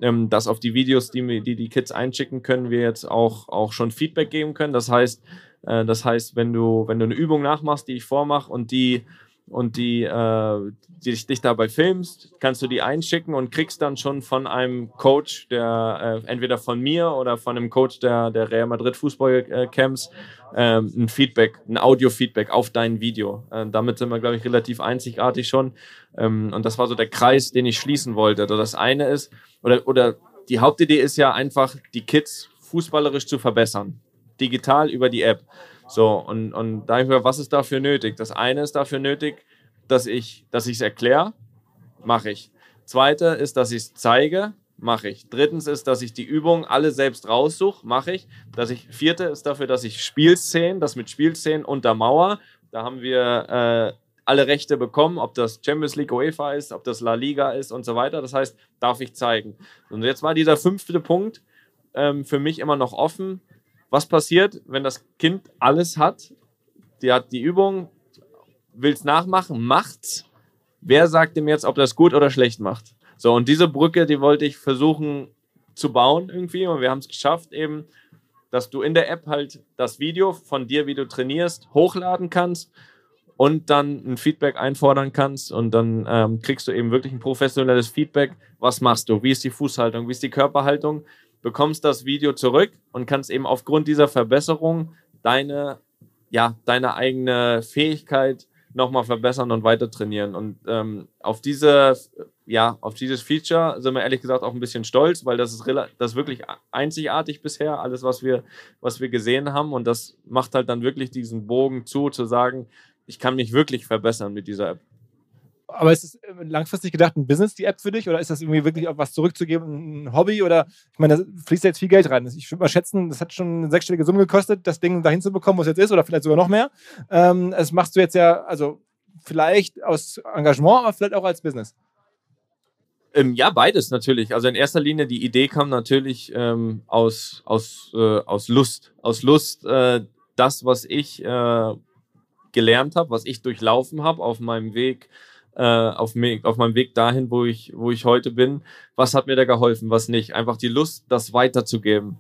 ähm, dass auf die Videos, die, die die Kids einschicken können, wir jetzt auch, auch schon Feedback geben können. Das heißt, äh, das heißt, wenn du, wenn du eine Übung nachmachst, die ich vormache und die und die, äh, die dich, dabei filmst, kannst du die einschicken und kriegst dann schon von einem Coach, der äh, entweder von mir oder von einem Coach der, der Real Madrid Fußballcamps äh, ein Feedback, ein Audio-Feedback auf dein Video. Äh, damit sind wir, glaube ich, relativ einzigartig schon. Ähm, und das war so der Kreis, den ich schließen wollte. Also das eine ist, oder, oder die Hauptidee ist ja einfach, die Kids fußballerisch zu verbessern. Digital über die App. So, und, und da ich mir, was ist dafür nötig? Das eine ist dafür nötig, dass ich dass es erkläre, mache ich. Zweite ist, dass ich es zeige, mache ich. Drittens ist, dass ich die Übungen alle selbst raussuche, mache ich. Dass ich. Vierte ist dafür, dass ich Spielszenen, das mit Spielszenen untermauer. Da haben wir äh, alle Rechte bekommen, ob das Champions League UEFA ist, ob das La Liga ist und so weiter. Das heißt, darf ich zeigen. Und jetzt war dieser fünfte Punkt ähm, für mich immer noch offen. Was passiert, wenn das Kind alles hat? Die hat die Übung, will es nachmachen, macht's. Wer sagt ihm jetzt, ob das gut oder schlecht macht? So, und diese Brücke, die wollte ich versuchen zu bauen irgendwie und wir haben es geschafft, eben dass du in der App halt das Video von dir, wie du trainierst, hochladen kannst und dann ein Feedback einfordern kannst und dann ähm, kriegst du eben wirklich ein professionelles Feedback. Was machst du? Wie ist die Fußhaltung? Wie ist die Körperhaltung? Bekommst das Video zurück und kannst eben aufgrund dieser Verbesserung deine, ja, deine eigene Fähigkeit nochmal verbessern und weiter trainieren. Und ähm, auf diese, ja, auf dieses Feature sind wir ehrlich gesagt auch ein bisschen stolz, weil das ist, das ist wirklich einzigartig bisher, alles, was wir, was wir gesehen haben. Und das macht halt dann wirklich diesen Bogen zu, zu sagen, ich kann mich wirklich verbessern mit dieser App. Aber ist es äh, langfristig gedacht ein Business, die App für dich? Oder ist das irgendwie wirklich auch was zurückzugeben, ein Hobby? Oder ich meine, da fließt jetzt viel Geld rein. Ich würde mal schätzen, das hat schon eine sechsstellige Summe gekostet, das Ding dahin zu bekommen, wo es jetzt ist, oder vielleicht sogar noch mehr. Ähm, das machst du jetzt ja, also vielleicht aus Engagement, aber vielleicht auch als Business. Ähm, ja, beides natürlich. Also in erster Linie, die Idee kam natürlich ähm, aus, aus, äh, aus Lust. Aus Lust, äh, das, was ich äh, gelernt habe, was ich durchlaufen habe auf meinem Weg, äh, auf, auf meinem Weg dahin, wo ich, wo ich heute bin. Was hat mir da geholfen, was nicht? Einfach die Lust, das weiterzugeben.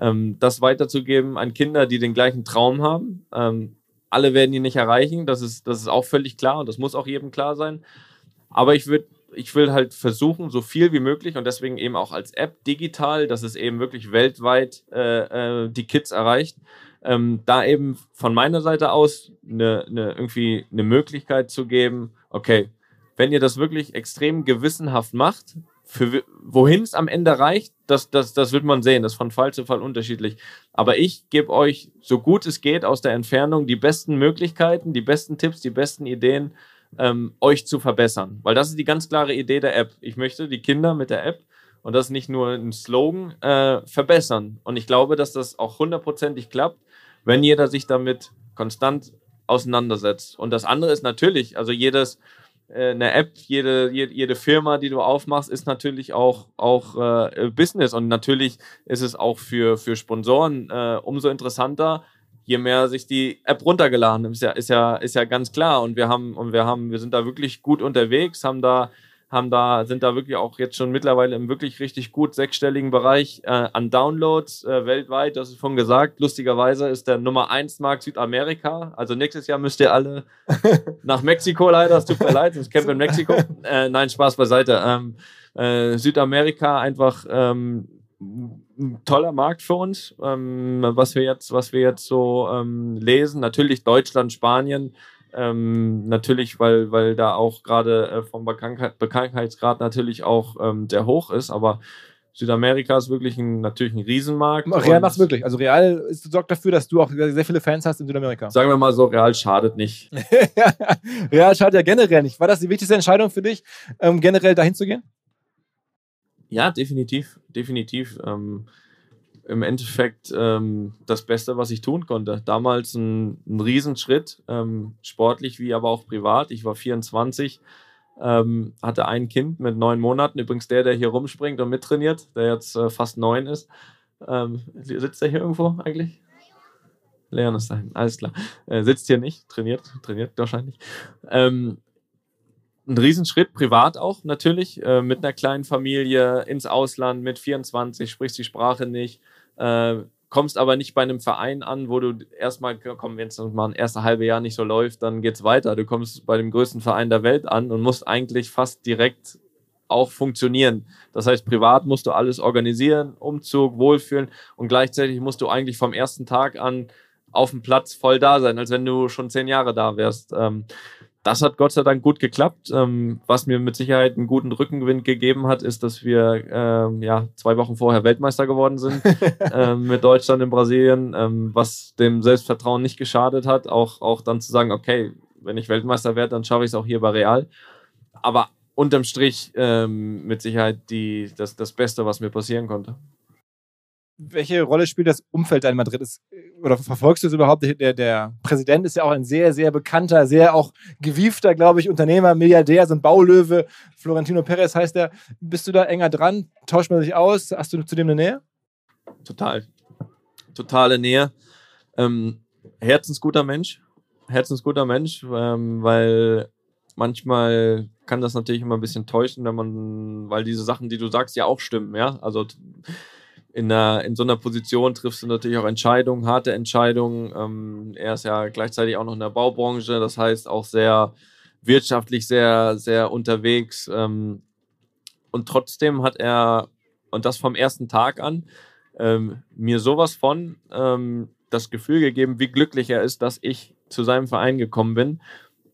Ähm, das weiterzugeben an Kinder, die den gleichen Traum haben. Ähm, alle werden ihn nicht erreichen, das ist, das ist auch völlig klar und das muss auch jedem klar sein. Aber ich würde ich will halt versuchen, so viel wie möglich und deswegen eben auch als App digital, dass es eben wirklich weltweit äh, äh, die Kids erreicht, ähm, da eben von meiner Seite aus eine, eine, irgendwie eine Möglichkeit zu geben, okay, wenn ihr das wirklich extrem gewissenhaft macht, für wohin es am Ende reicht, das, das, das wird man sehen. Das ist von Fall zu Fall unterschiedlich. Aber ich gebe euch, so gut es geht, aus der Entfernung die besten Möglichkeiten, die besten Tipps, die besten Ideen, ähm, euch zu verbessern. Weil das ist die ganz klare Idee der App. Ich möchte die Kinder mit der App und das nicht nur ein Slogan, äh, verbessern. Und ich glaube, dass das auch hundertprozentig klappt, wenn jeder sich damit konstant auseinandersetzt. Und das andere ist natürlich, also jedes, eine App, jede, jede, jede, Firma, die du aufmachst, ist natürlich auch, auch äh, Business. Und natürlich ist es auch für, für Sponsoren äh, umso interessanter, je mehr sich die App runtergeladen ist ja, ist ja, ist ja ganz klar. Und wir haben, und wir haben, wir sind da wirklich gut unterwegs, haben da haben da, sind da wirklich auch jetzt schon mittlerweile im wirklich richtig gut sechsstelligen Bereich äh, an Downloads äh, weltweit. Das ist schon gesagt. Lustigerweise ist der Nummer 1 Markt Südamerika. Also nächstes Jahr müsst ihr alle nach Mexiko leider. Es tut mir leid, das Camp in Mexiko. Äh, nein, Spaß beiseite. Ähm, äh, Südamerika einfach ähm, ein toller Markt für uns, ähm, was wir jetzt, was wir jetzt so ähm, lesen. Natürlich Deutschland, Spanien ähm, natürlich, weil, weil da auch gerade äh, vom Bekanntheit, Bekanntheitsgrad natürlich auch ähm, sehr hoch ist, aber Südamerika ist wirklich ein, natürlich ein Riesenmarkt. Real macht es wirklich. Also Real ist, sorgt dafür, dass du auch sehr viele Fans hast in Südamerika. Sagen wir mal so, Real schadet nicht. Real schadet ja generell nicht. War das die wichtigste Entscheidung für dich, ähm, generell dahin zu gehen? Ja, definitiv. Definitiv. Ähm, im Endeffekt ähm, das Beste, was ich tun konnte. Damals ein, ein Riesenschritt, ähm, sportlich wie aber auch privat. Ich war 24, ähm, hatte ein Kind mit neun Monaten. Übrigens der, der hier rumspringt und mittrainiert, der jetzt äh, fast neun ist. Ähm, sitzt er hier irgendwo eigentlich? Leon ist dahin, alles klar. Er sitzt hier nicht, trainiert, trainiert wahrscheinlich. Ähm, ein Riesenschritt, privat auch natürlich, äh, mit einer kleinen Familie ins Ausland mit 24, sprichst die Sprache nicht, äh, kommst aber nicht bei einem Verein an, wo du erstmal, komm, wenn es mal ein erstes halbe Jahr nicht so läuft, dann geht's weiter. Du kommst bei dem größten Verein der Welt an und musst eigentlich fast direkt auch funktionieren. Das heißt, privat musst du alles organisieren, Umzug, Wohlfühlen und gleichzeitig musst du eigentlich vom ersten Tag an auf dem Platz voll da sein, als wenn du schon zehn Jahre da wärst. Ähm, das hat Gott sei Dank gut geklappt. Ähm, was mir mit Sicherheit einen guten Rückenwind gegeben hat, ist, dass wir ähm, ja, zwei Wochen vorher Weltmeister geworden sind ähm, mit Deutschland in Brasilien, ähm, was dem Selbstvertrauen nicht geschadet hat. Auch, auch dann zu sagen, okay, wenn ich Weltmeister werde, dann schaffe ich es auch hier bei Real. Aber unterm Strich ähm, mit Sicherheit die, das, das Beste, was mir passieren konnte welche Rolle spielt das Umfeld in Madrid? Ist, oder verfolgst du es überhaupt? Der, der Präsident ist ja auch ein sehr, sehr bekannter, sehr auch gewiefter, glaube ich, Unternehmer, Milliardär, so ein Baulöwe. Florentino Perez heißt er. Bist du da enger dran? Tauscht man sich aus? Hast du zu dem eine Nähe? Total. Totale Nähe. Ähm, herzensguter Mensch. Herzensguter Mensch, ähm, weil manchmal kann das natürlich immer ein bisschen täuschen, wenn man, weil diese Sachen, die du sagst, ja auch stimmen, ja. Also in, einer, in so einer Position triffst du natürlich auch Entscheidungen, harte Entscheidungen. Ähm, er ist ja gleichzeitig auch noch in der Baubranche, das heißt auch sehr wirtschaftlich sehr, sehr unterwegs. Ähm, und trotzdem hat er, und das vom ersten Tag an, ähm, mir sowas von ähm, das Gefühl gegeben, wie glücklich er ist, dass ich zu seinem Verein gekommen bin.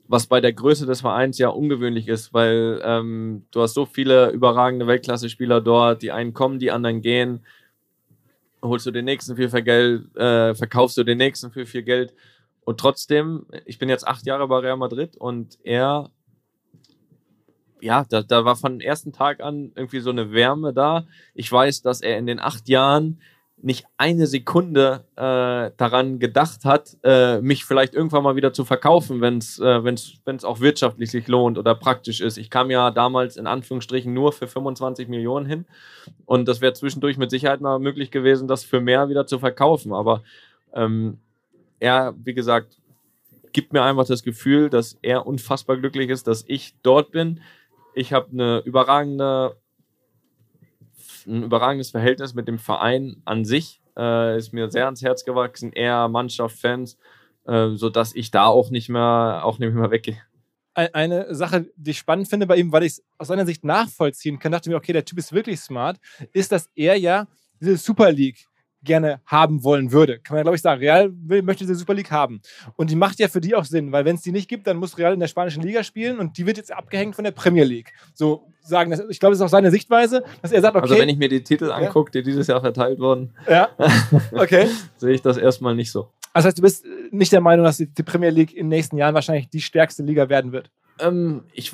Was bei der Größe des Vereins ja ungewöhnlich ist, weil ähm, du hast so viele überragende Weltklasse-Spieler dort, die einen kommen, die anderen gehen holst du den nächsten für viel Geld, äh, verkaufst du den nächsten für viel Geld. Und trotzdem, ich bin jetzt acht Jahre bei Real Madrid und er, ja, da, da war von ersten Tag an irgendwie so eine Wärme da. Ich weiß, dass er in den acht Jahren nicht eine Sekunde äh, daran gedacht hat, äh, mich vielleicht irgendwann mal wieder zu verkaufen, wenn es äh, wenn's, wenn's auch wirtschaftlich sich lohnt oder praktisch ist. Ich kam ja damals in Anführungsstrichen nur für 25 Millionen hin und das wäre zwischendurch mit Sicherheit mal möglich gewesen, das für mehr wieder zu verkaufen. Aber ähm, er, wie gesagt, gibt mir einfach das Gefühl, dass er unfassbar glücklich ist, dass ich dort bin. Ich habe eine überragende ein überragendes Verhältnis mit dem Verein an sich. Äh, ist mir sehr ans Herz gewachsen. Er, Mannschaft, Fans, äh, sodass ich da auch nicht mehr, auch nicht mehr weggehe. Eine Sache, die ich spannend finde bei ihm, weil ich es aus seiner Sicht nachvollziehen kann, dachte mir, okay, der Typ ist wirklich smart, ist, dass er ja diese Super League gerne haben wollen würde. Kann man ja, glaube ich, sagen. Real will, möchte diese Super League haben. Und die macht ja für die auch Sinn, weil wenn es die nicht gibt, dann muss Real in der spanischen Liga spielen und die wird jetzt abgehängt von der Premier League. So sagen, das, ich glaube, das ist auch seine Sichtweise, dass er sagt, okay. Also wenn ich mir die Titel angucke, die dieses Jahr verteilt wurden, ja. okay. sehe ich das erstmal nicht so. Das heißt, du bist nicht der Meinung, dass die Premier League in den nächsten Jahren wahrscheinlich die stärkste Liga werden wird? Ähm, ich,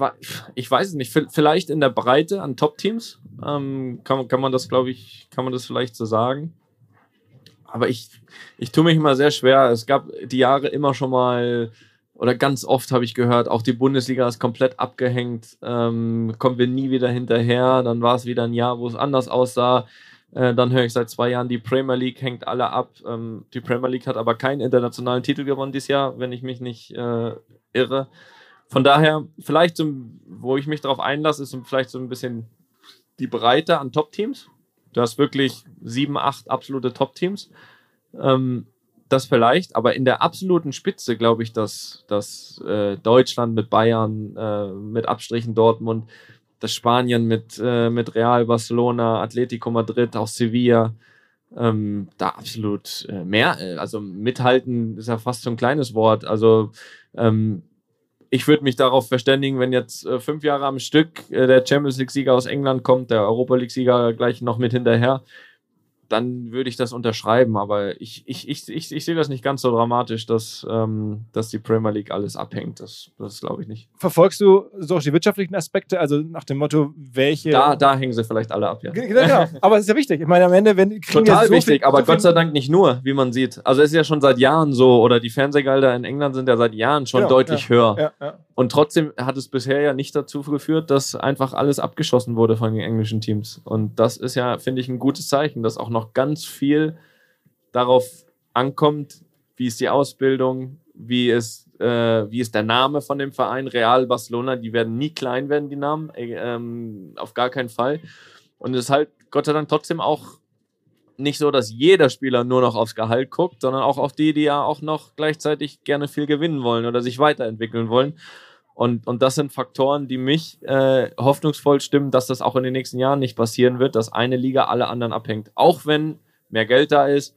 ich weiß es nicht. Vielleicht in der Breite an Top-Teams ähm, kann, kann man das, glaube ich, kann man das vielleicht so sagen aber ich, ich tue mich immer sehr schwer. Es gab die Jahre immer schon mal, oder ganz oft habe ich gehört, auch die Bundesliga ist komplett abgehängt, ähm, kommen wir nie wieder hinterher. Dann war es wieder ein Jahr, wo es anders aussah. Äh, dann höre ich seit zwei Jahren, die Premier League hängt alle ab. Ähm, die Premier League hat aber keinen internationalen Titel gewonnen dieses Jahr, wenn ich mich nicht äh, irre. Von daher, vielleicht, so, wo ich mich darauf einlasse, ist vielleicht so ein bisschen die Breite an Top-Teams Du hast wirklich sieben, acht absolute Top-Teams. Ähm, das vielleicht, aber in der absoluten Spitze glaube ich, dass, dass äh, Deutschland mit Bayern, äh, mit Abstrichen Dortmund, das Spanien mit, äh, mit Real, Barcelona, Atletico Madrid, auch Sevilla, ähm, da absolut äh, mehr, äh, also mithalten ist ja fast so ein kleines Wort. Also ähm, ich würde mich darauf verständigen, wenn jetzt äh, fünf Jahre am Stück äh, der Champions League-Sieger aus England kommt, der Europa League-Sieger gleich noch mit hinterher, dann würde ich das unterschreiben. Aber ich, ich, ich, ich, ich sehe das nicht ganz so dramatisch, dass, ähm, dass die Premier League alles abhängt. Das, das glaube ich nicht. Verfolgst du so auch die wirtschaftlichen Aspekte? Also nach dem Motto, welche. Da, da hängen sie vielleicht alle ab, ja. Genau, genau. aber es ist ja wichtig. Ich meine, am Ende, wenn. Total so wichtig, viel, aber so Gott sei Dank nicht nur, wie man sieht. Also es ist ja schon seit Jahren so, oder die Fernsehgelder in England sind ja seit Jahren schon genau, deutlich ja, höher. Ja, ja. Und trotzdem hat es bisher ja nicht dazu geführt, dass einfach alles abgeschossen wurde von den englischen Teams. Und das ist ja, finde ich, ein gutes Zeichen, dass auch noch ganz viel darauf ankommt, wie ist die Ausbildung, wie ist, äh, wie ist der Name von dem Verein, Real Barcelona, die werden nie klein werden, die Namen, äh, ähm, auf gar keinen Fall. Und es ist halt Gott sei Dank trotzdem auch nicht so, dass jeder Spieler nur noch aufs Gehalt guckt, sondern auch auf die, die ja auch noch gleichzeitig gerne viel gewinnen wollen oder sich weiterentwickeln wollen. Und, und das sind Faktoren, die mich äh, hoffnungsvoll stimmen, dass das auch in den nächsten Jahren nicht passieren wird, dass eine Liga alle anderen abhängt. Auch wenn mehr Geld da ist.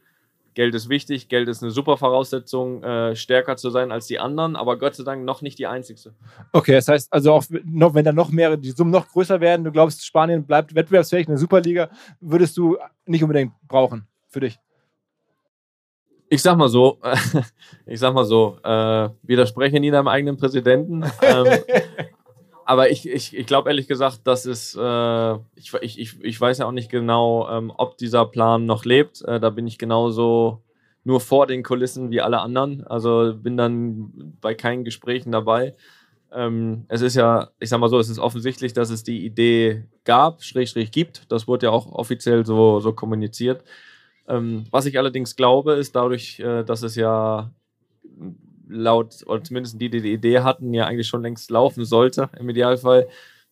Geld ist wichtig, Geld ist eine super Voraussetzung, äh, stärker zu sein als die anderen, aber Gott sei Dank noch nicht die einzigste. Okay, das heißt also auch, noch, wenn da noch mehr, die Summen noch größer werden, du glaubst, Spanien bleibt wettbewerbsfähig in der Superliga, würdest du nicht unbedingt brauchen für dich? Ich sag mal so, ich sag mal so, äh, widerspreche nie deinem eigenen Präsidenten. Ähm, aber ich, ich, ich glaube ehrlich gesagt, dass es, äh, ich, ich, ich weiß ja auch nicht genau, ähm, ob dieser Plan noch lebt. Äh, da bin ich genauso nur vor den Kulissen wie alle anderen. Also bin dann bei keinen Gesprächen dabei. Ähm, es ist ja, ich sag mal so, es ist offensichtlich, dass es die Idee gab, Schräg, Schräg gibt. Das wurde ja auch offiziell so, so kommuniziert. Ähm, was ich allerdings glaube, ist dadurch, äh, dass es ja laut, oder zumindest die, die die Idee hatten, ja eigentlich schon längst laufen sollte, im Idealfall,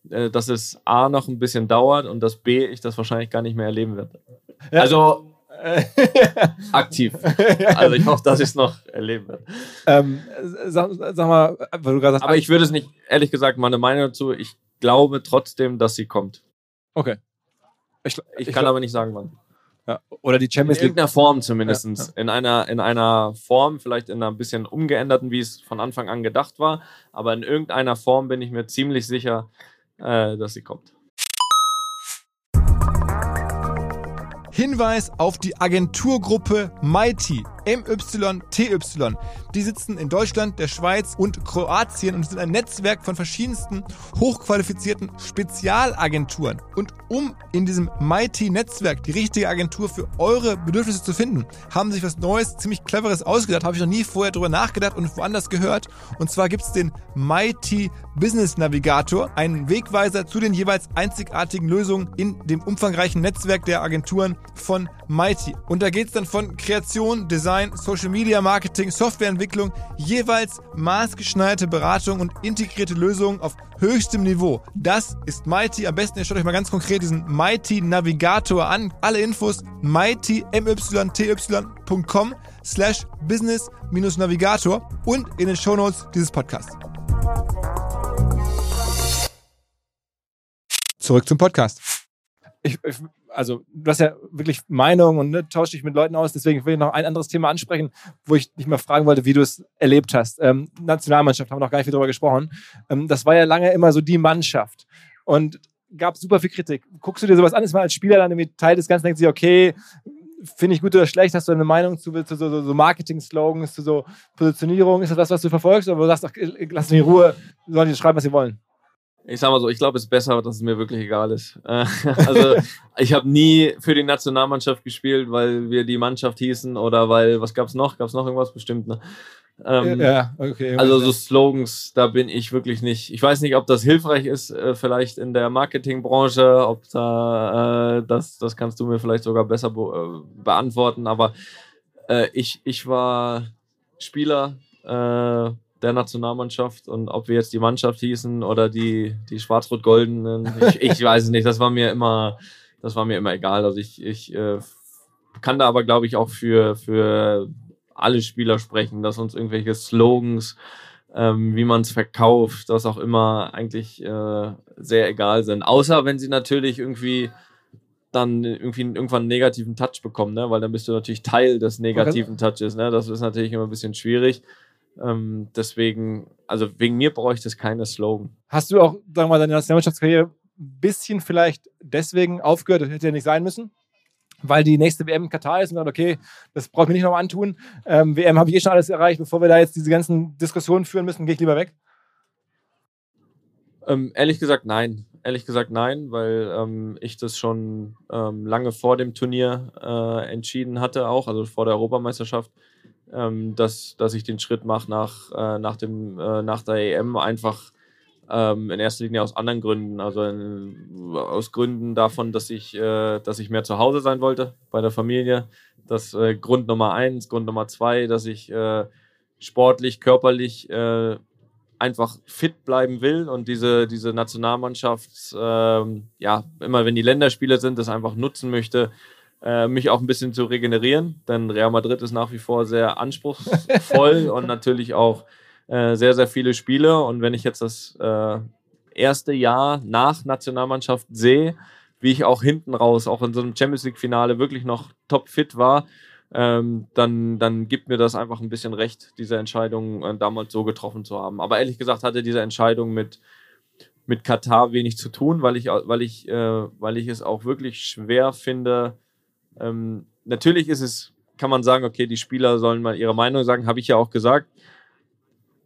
äh, dass es A noch ein bisschen dauert und dass B ich das wahrscheinlich gar nicht mehr erleben werde. Ja. Also aktiv. Also ich hoffe, dass ich es noch erleben werde. Ähm, sag, sag, mal, weil du gerade sagst, Aber ich würde es nicht, ehrlich gesagt, meine Meinung dazu, ich glaube trotzdem, dass sie kommt. Okay. Ich, ich kann aber nicht sagen, wann. Ja. Oder die In Champions League. irgendeiner Form zumindest. Ja, ja. In, einer, in einer Form, vielleicht in einer bisschen umgeänderten, wie es von Anfang an gedacht war. Aber in irgendeiner Form bin ich mir ziemlich sicher, äh, dass sie kommt. Hinweis auf die Agenturgruppe Mighty, MYTY. Die sitzen in Deutschland, der Schweiz und Kroatien und sind ein Netzwerk von verschiedensten hochqualifizierten Spezialagenturen. Und um in diesem Mighty-Netzwerk die richtige Agentur für eure Bedürfnisse zu finden, haben sich was Neues, ziemlich Cleveres ausgedacht. Habe ich noch nie vorher drüber nachgedacht und woanders gehört. Und zwar gibt es den Mighty Business Navigator, einen Wegweiser zu den jeweils einzigartigen Lösungen in dem umfangreichen Netzwerk der Agenturen von Mighty. Und da geht es dann von Kreation, Design, Social Media Marketing, Softwareentwicklung, jeweils maßgeschneiderte Beratung und integrierte Lösungen auf höchstem Niveau. Das ist Mighty. Am besten ihr schaut euch mal ganz konkret diesen Mighty Navigator an. Alle Infos mighty.com slash business-navigator und in den Shownotes dieses Podcasts. Zurück zum Podcast. Ich, ich, also, du hast ja wirklich Meinung und ne, tauscht dich mit Leuten aus. Deswegen will ich noch ein anderes Thema ansprechen, wo ich dich mal fragen wollte, wie du es erlebt hast. Ähm, Nationalmannschaft, haben wir noch gar nicht viel drüber gesprochen. Ähm, das war ja lange immer so die Mannschaft. Und gab super viel Kritik. Guckst du dir sowas an, ist mal als Spieler dann irgendwie Teil des Ganzen, du dir, okay, finde ich gut oder schlecht? Hast du eine Meinung zu, zu so, so, Marketing-Slogans, zu so Positionierung? Ist das was, was du verfolgst? Oder du sagst, ach, lass mich in Ruhe, sollen die schreiben, was sie wollen? Ich sag mal so, ich glaube, es ist besser, dass es mir wirklich egal ist. Also ich habe nie für die Nationalmannschaft gespielt, weil wir die Mannschaft hießen oder weil, was gab's noch? Gab's noch irgendwas bestimmt? Ne? Ähm, ja, okay. Also so Slogans, da bin ich wirklich nicht. Ich weiß nicht, ob das hilfreich ist, äh, vielleicht in der Marketingbranche, ob da äh, das, das kannst du mir vielleicht sogar besser be äh, beantworten. Aber äh, ich, ich war Spieler äh, der Nationalmannschaft und ob wir jetzt die Mannschaft hießen oder die, die Schwarz-Rot-Goldenen, ich, ich weiß es nicht. Das war mir immer, das war mir immer egal. Also ich, ich äh, kann da aber, glaube ich, auch für, für alle Spieler sprechen, dass uns irgendwelche Slogans, ähm, wie man es verkauft, das auch immer eigentlich äh, sehr egal sind. Außer wenn sie natürlich irgendwie dann irgendwie irgendwann einen negativen Touch bekommen, ne? weil dann bist du natürlich Teil des negativen Touches. Ne? Das ist natürlich immer ein bisschen schwierig. Ähm, deswegen, also wegen mir bräuchte es keine Slogan. Hast du auch, sagen wir mal, deine Nationalmannschaftskarriere ein bisschen vielleicht deswegen aufgehört, das hätte ja nicht sein müssen? weil die nächste WM in Katar ist und dann, okay, das brauche ich mir nicht nochmal antun. Ähm, WM habe ich eh schon alles erreicht, bevor wir da jetzt diese ganzen Diskussionen führen müssen, gehe ich lieber weg? Ähm, ehrlich gesagt, nein. Ehrlich gesagt, nein, weil ähm, ich das schon ähm, lange vor dem Turnier äh, entschieden hatte, auch, also vor der Europameisterschaft, ähm, dass, dass ich den Schritt mache nach, äh, nach, äh, nach der EM einfach ähm, in erster Linie aus anderen Gründen. Also in, aus Gründen davon, dass ich, äh, dass ich mehr zu Hause sein wollte bei der Familie. Das äh, Grund Nummer eins. Grund Nummer zwei, dass ich äh, sportlich, körperlich äh, einfach fit bleiben will und diese, diese Nationalmannschaft, ähm, ja, immer wenn die Länderspiele sind, das einfach nutzen möchte, äh, mich auch ein bisschen zu regenerieren. Denn Real Madrid ist nach wie vor sehr anspruchsvoll und natürlich auch äh, sehr, sehr viele Spiele. Und wenn ich jetzt das äh, erste Jahr nach Nationalmannschaft sehe, wie ich auch hinten raus, auch in so einem Champions League-Finale wirklich noch topfit war, ähm, dann, dann gibt mir das einfach ein bisschen recht, diese Entscheidung äh, damals so getroffen zu haben. Aber ehrlich gesagt hatte diese Entscheidung mit, mit Katar wenig zu tun, weil ich, weil ich, äh, weil ich es auch wirklich schwer finde. Ähm, natürlich ist es, kann man sagen, okay, die Spieler sollen mal ihre Meinung sagen, habe ich ja auch gesagt.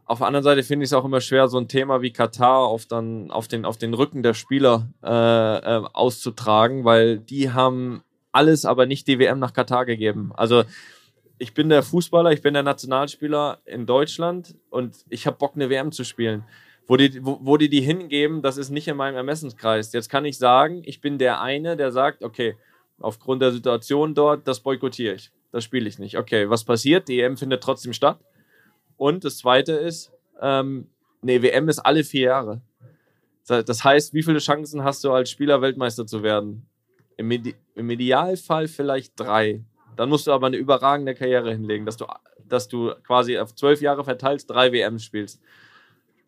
Auf der anderen Seite finde ich es auch immer schwer, so ein Thema wie Katar auf, dann, auf, den, auf den Rücken der Spieler äh, äh, auszutragen, weil die haben alles, aber nicht die WM nach Katar gegeben. Also ich bin der Fußballer, ich bin der Nationalspieler in Deutschland und ich habe Bock, eine WM zu spielen. Wo die, wo, wo die die hingeben, das ist nicht in meinem Ermessenskreis. Jetzt kann ich sagen, ich bin der eine, der sagt, okay, aufgrund der Situation dort, das boykottiere ich. Das spiele ich nicht. Okay, was passiert? Die EM findet trotzdem statt. Und das Zweite ist, ähm, nee, WM ist alle vier Jahre. Das heißt, wie viele Chancen hast du als Spieler Weltmeister zu werden? Im, Ide Im, Idealfall vielleicht drei. Dann musst du aber eine überragende Karriere hinlegen, dass du, dass du quasi auf zwölf Jahre verteilst, drei WMs spielst.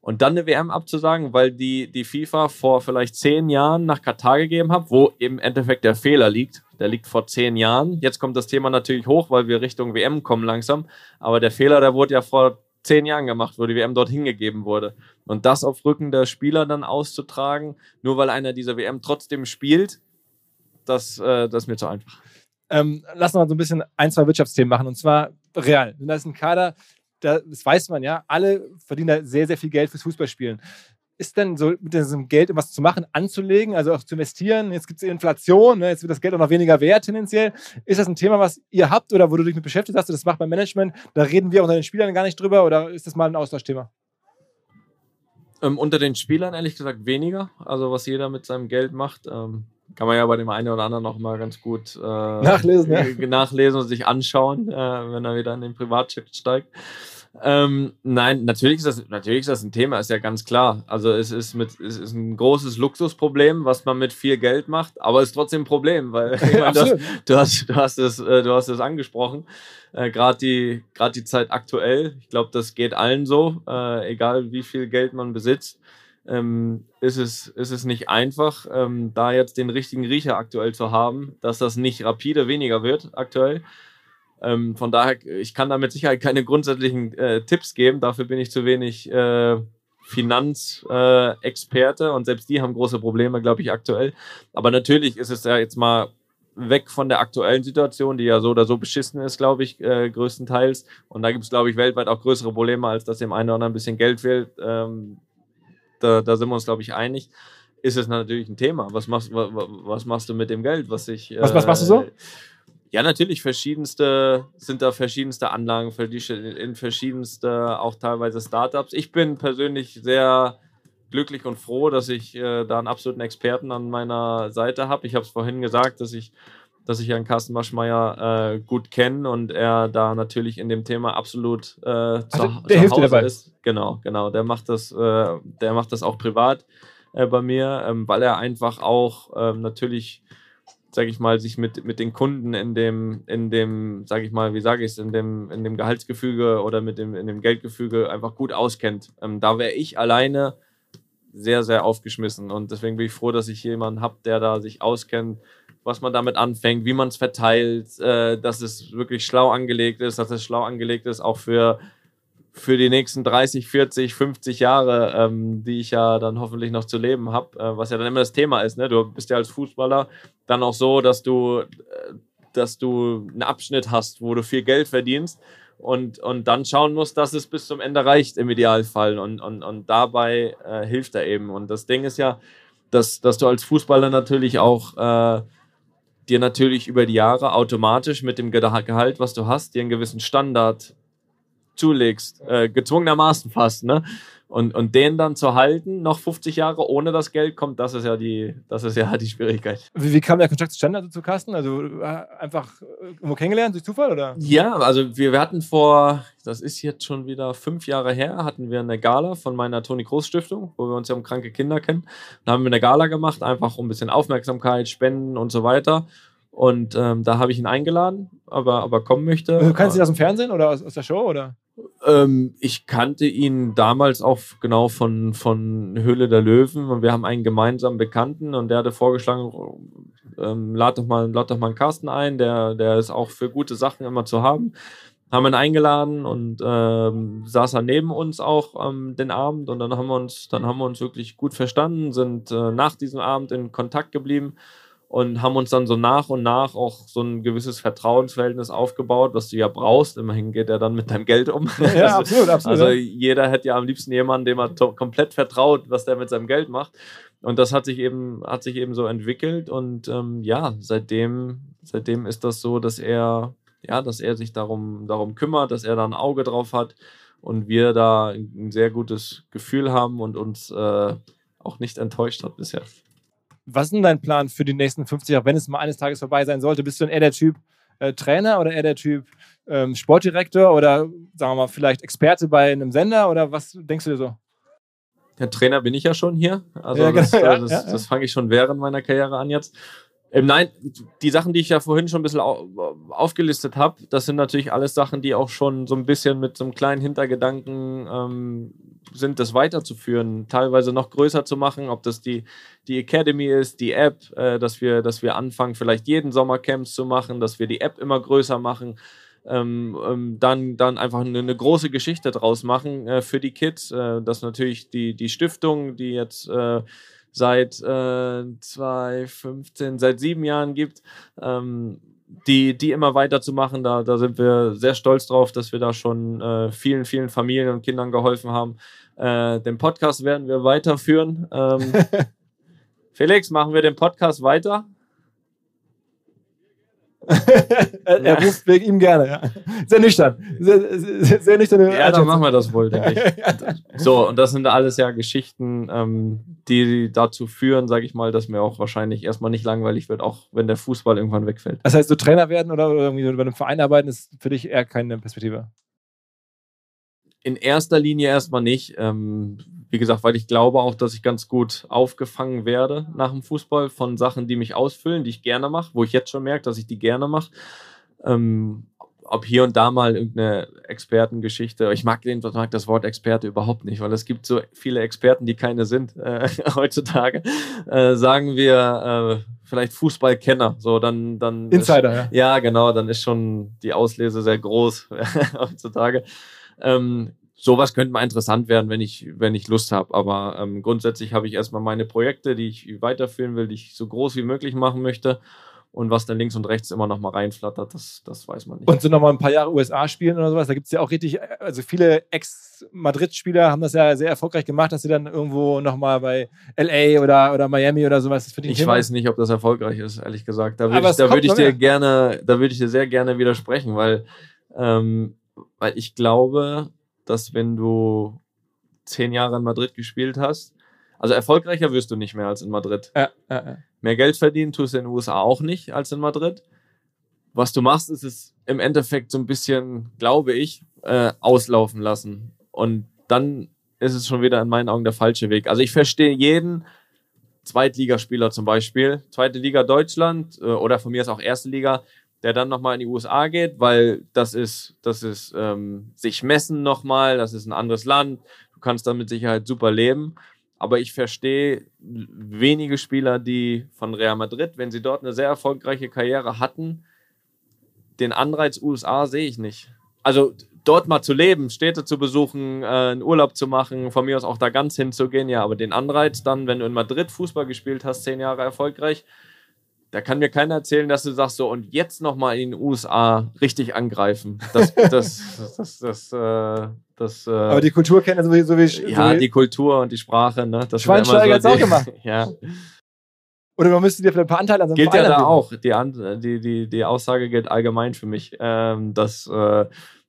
Und dann eine WM abzusagen, weil die, die FIFA vor vielleicht zehn Jahren nach Katar gegeben hat, wo im Endeffekt der Fehler liegt. Der liegt vor zehn Jahren. Jetzt kommt das Thema natürlich hoch, weil wir Richtung WM kommen langsam. Aber der Fehler, der wurde ja vor zehn Jahren gemacht, wo die WM dorthin gegeben wurde. Und das auf Rücken der Spieler dann auszutragen, nur weil einer dieser WM trotzdem spielt, das, äh, das ist mir zu einfach. Ähm, lass uns mal so ein bisschen ein, zwei Wirtschaftsthemen machen. Und zwar real. Das ist ein Kader, das weiß man ja, alle verdienen da sehr, sehr viel Geld fürs Fußballspielen. Ist denn so mit diesem Geld etwas zu machen, anzulegen, also auch zu investieren? Jetzt gibt es Inflation, ne? jetzt wird das Geld auch noch weniger wert tendenziell. Ist das ein Thema, was ihr habt oder wo du dich mit beschäftigt hast? Das macht beim Management, da reden wir unter den Spielern gar nicht drüber oder ist das mal ein Austauschthema? Ähm, unter den Spielern ehrlich gesagt weniger. Also was jeder mit seinem Geld macht. Ähm, kann man ja bei dem einen oder anderen noch mal ganz gut äh, nachlesen, ja. nachlesen und sich anschauen, äh, wenn er wieder in den Privatcheck steigt. Ähm, nein, natürlich ist, das, natürlich ist das ein Thema, ist ja ganz klar. Also es ist, mit, es ist ein großes Luxusproblem, was man mit viel Geld macht, aber es ist trotzdem ein Problem, weil meine, das, du, hast, du, hast es, äh, du hast es angesprochen. Äh, Gerade die, die Zeit aktuell, ich glaube, das geht allen so, äh, egal wie viel Geld man besitzt ähm, ist, es, ist es nicht einfach, ähm, da jetzt den richtigen Riecher aktuell zu haben, dass das nicht rapide weniger wird aktuell. Ähm, von daher, ich kann da mit Sicherheit keine grundsätzlichen äh, Tipps geben, dafür bin ich zu wenig äh, Finanzexperte äh, und selbst die haben große Probleme, glaube ich, aktuell. Aber natürlich ist es ja jetzt mal weg von der aktuellen Situation, die ja so oder so beschissen ist, glaube ich, äh, größtenteils. Und da gibt es, glaube ich, weltweit auch größere Probleme, als dass dem einen oder anderen ein bisschen Geld fehlt. Ähm, da, da sind wir uns, glaube ich, einig, ist es natürlich ein Thema. Was machst, was, was machst du mit dem Geld, was ich. Was, was machst du so? Ja, natürlich verschiedenste, sind da verschiedenste Anlagen in verschiedenste, auch teilweise Startups. Ich bin persönlich sehr glücklich und froh, dass ich äh, da einen absoluten Experten an meiner Seite habe. Ich habe es vorhin gesagt, dass ich dass ich Herrn Carsten Maschmeyer äh, gut kenne und er da natürlich in dem Thema absolut äh, also, zu, der zu hilft Hause dabei. ist. Genau, genau. Der macht das, äh, der macht das auch privat äh, bei mir, ähm, weil er einfach auch ähm, natürlich, sage ich mal, sich mit, mit den Kunden in dem, in dem, sage ich mal, wie sage ich es, in dem, in dem Gehaltsgefüge oder mit dem, in dem Geldgefüge einfach gut auskennt. Ähm, da wäre ich alleine sehr, sehr aufgeschmissen und deswegen bin ich froh, dass ich jemanden habe, der da sich auskennt was man damit anfängt, wie man es verteilt, äh, dass es wirklich schlau angelegt ist, dass es schlau angelegt ist, auch für, für die nächsten 30, 40, 50 Jahre, ähm, die ich ja dann hoffentlich noch zu leben habe, äh, was ja dann immer das Thema ist. Ne? Du bist ja als Fußballer dann auch so, dass du, äh, dass du einen Abschnitt hast, wo du viel Geld verdienst und, und dann schauen musst, dass es bis zum Ende reicht im Idealfall. Und, und, und dabei äh, hilft er eben. Und das Ding ist ja, dass, dass du als Fußballer natürlich auch äh, dir natürlich über die Jahre automatisch mit dem Gehalt, was du hast, dir einen gewissen Standard zulegst, äh, gezwungenermaßen fast, ne? Und, und den dann zu halten, noch 50 Jahre ohne das Geld kommt, das ist ja die, das ist ja die Schwierigkeit. Wie, wie kam der Kontakt zustande also zu Carsten? Also äh, einfach äh, irgendwo kennengelernt durch Zufall oder? Ja, also wir, wir hatten vor, das ist jetzt schon wieder fünf Jahre her, hatten wir eine Gala von meiner Toni Groß Stiftung, wo wir uns ja um kranke Kinder kennen. Da haben wir eine Gala gemacht, einfach um ein bisschen Aufmerksamkeit, Spenden und so weiter. Und ähm, da habe ich ihn eingeladen, aber, aber kommen möchte. Du kannst ihn aus dem Fernsehen oder aus, aus der Show? Oder? Ähm, ich kannte ihn damals auch genau von, von Höhle der Löwen und wir haben einen gemeinsamen Bekannten und der hatte vorgeschlagen, ähm, lad, doch mal, lad doch mal einen Carsten ein, der, der ist auch für gute Sachen immer zu haben. Haben ihn eingeladen und ähm, saß er neben uns auch ähm, den Abend und dann haben wir uns, dann haben wir uns wirklich gut verstanden, sind äh, nach diesem Abend in Kontakt geblieben und haben uns dann so nach und nach auch so ein gewisses Vertrauensverhältnis aufgebaut, was du ja brauchst. Immerhin geht er dann mit deinem Geld um. Ja, also, absolut, absolut. Also jeder hätte ja am liebsten jemanden, dem er komplett vertraut, was der mit seinem Geld macht. Und das hat sich eben, hat sich eben so entwickelt. Und ähm, ja, seitdem, seitdem ist das so, dass er, ja, dass er sich darum, darum kümmert, dass er da ein Auge drauf hat und wir da ein sehr gutes Gefühl haben und uns äh, auch nicht enttäuscht hat bisher. Was ist denn dein Plan für die nächsten 50 Jahre, wenn es mal eines Tages vorbei sein sollte? Bist du denn eher der Typ äh, Trainer oder eher der Typ ähm, Sportdirektor oder sagen wir mal vielleicht Experte bei einem Sender oder was denkst du dir so? Der Trainer bin ich ja schon hier. Also Ja, das, genau, äh, ja, das, ja, ja. das fange ich schon während meiner Karriere an jetzt. Ähm, nein, die Sachen, die ich ja vorhin schon ein bisschen au aufgelistet habe, das sind natürlich alles Sachen, die auch schon so ein bisschen mit so einem kleinen Hintergedanken ähm, sind, das weiterzuführen, teilweise noch größer zu machen, ob das die, die Academy ist, die App, äh, dass, wir, dass wir anfangen, vielleicht jeden Sommer Camps zu machen, dass wir die App immer größer machen, ähm, ähm, dann, dann einfach eine, eine große Geschichte draus machen äh, für die Kids, äh, dass natürlich die, die Stiftung, die jetzt äh, seit äh, 2015, seit sieben Jahren gibt, ähm, die, die immer weiterzumachen. Da, da sind wir sehr stolz drauf, dass wir da schon äh, vielen, vielen Familien und Kindern geholfen haben. Äh, den Podcast werden wir weiterführen. Ähm, Felix, machen wir den Podcast weiter? Er, ruft wegen ihm gerne, ja. Sehr nüchtern. Sehr, sehr, sehr nüchterne Ja, dann machen wir das wohl, denke ich. So, und das sind alles ja Geschichten, ähm, die dazu führen, sage ich mal, dass mir auch wahrscheinlich erstmal nicht langweilig wird, auch wenn der Fußball irgendwann wegfällt. Das heißt, so Trainer werden oder irgendwie bei einem Verein arbeiten, ist für dich eher keine Perspektive. In erster Linie erstmal nicht. Ähm, wie gesagt, weil ich glaube auch, dass ich ganz gut aufgefangen werde nach dem Fußball von Sachen, die mich ausfüllen, die ich gerne mache, wo ich jetzt schon merke, dass ich die gerne mache. Ähm, ob hier und da mal irgendeine Expertengeschichte, ich mag, den, mag das Wort Experte überhaupt nicht, weil es gibt so viele Experten, die keine sind äh, heutzutage. Äh, sagen wir äh, vielleicht Fußballkenner, so dann dann Insider, ja. ja, genau, dann ist schon die Auslese sehr groß heutzutage. Ähm, sowas könnte mal interessant werden, wenn ich, wenn ich Lust habe. Aber ähm, grundsätzlich habe ich erstmal meine Projekte, die ich weiterführen will, die ich so groß wie möglich machen möchte. Und was dann links und rechts immer noch mal reinflattert, das, das weiß man nicht. Und so nochmal ein paar Jahre USA spielen oder sowas, da gibt es ja auch richtig, also viele Ex-Madrid-Spieler haben das ja sehr erfolgreich gemacht, dass sie dann irgendwo nochmal bei LA oder, oder Miami oder sowas. Das ich Thema. weiß nicht, ob das erfolgreich ist, ehrlich gesagt. Da würde ich, da würde ich noch dir gerne, da würde ich dir sehr gerne widersprechen, weil, ähm, weil ich glaube, dass wenn du zehn Jahre in Madrid gespielt hast, also erfolgreicher wirst du nicht mehr als in Madrid. Ja, ja, ja. Mehr Geld verdienen tust du in den USA auch nicht als in Madrid. Was du machst, ist es im Endeffekt so ein bisschen, glaube ich, äh, auslaufen lassen. Und dann ist es schon wieder in meinen Augen der falsche Weg. Also ich verstehe jeden Zweitligaspieler zum Beispiel, zweite Liga Deutschland äh, oder von mir ist auch erste Liga, der dann nochmal in die USA geht, weil das ist, das ist ähm, sich messen nochmal, das ist ein anderes Land, du kannst da mit Sicherheit super leben. Aber ich verstehe wenige Spieler, die von Real Madrid, wenn sie dort eine sehr erfolgreiche Karriere hatten, den Anreiz USA sehe ich nicht. Also dort mal zu leben, Städte zu besuchen, äh, einen Urlaub zu machen, von mir aus auch da ganz hinzugehen, ja, aber den Anreiz dann, wenn du in Madrid Fußball gespielt hast, zehn Jahre erfolgreich, da kann mir keiner erzählen, dass du sagst so und jetzt nochmal in den USA richtig angreifen. Das, das, das, das, äh, das äh, Aber die Kultur kennen so wie, so wie ja, so wie, die Kultur und die Sprache, ne? Das Schweinsteiger sind immer hat's auch gemacht. Ja, Oder man müsste dir vielleicht ein paar Anteile an so einem gilt ja Verein da anbieten. auch. Die, An- die, die, die Aussage gilt allgemein für mich, ähm, dass, äh,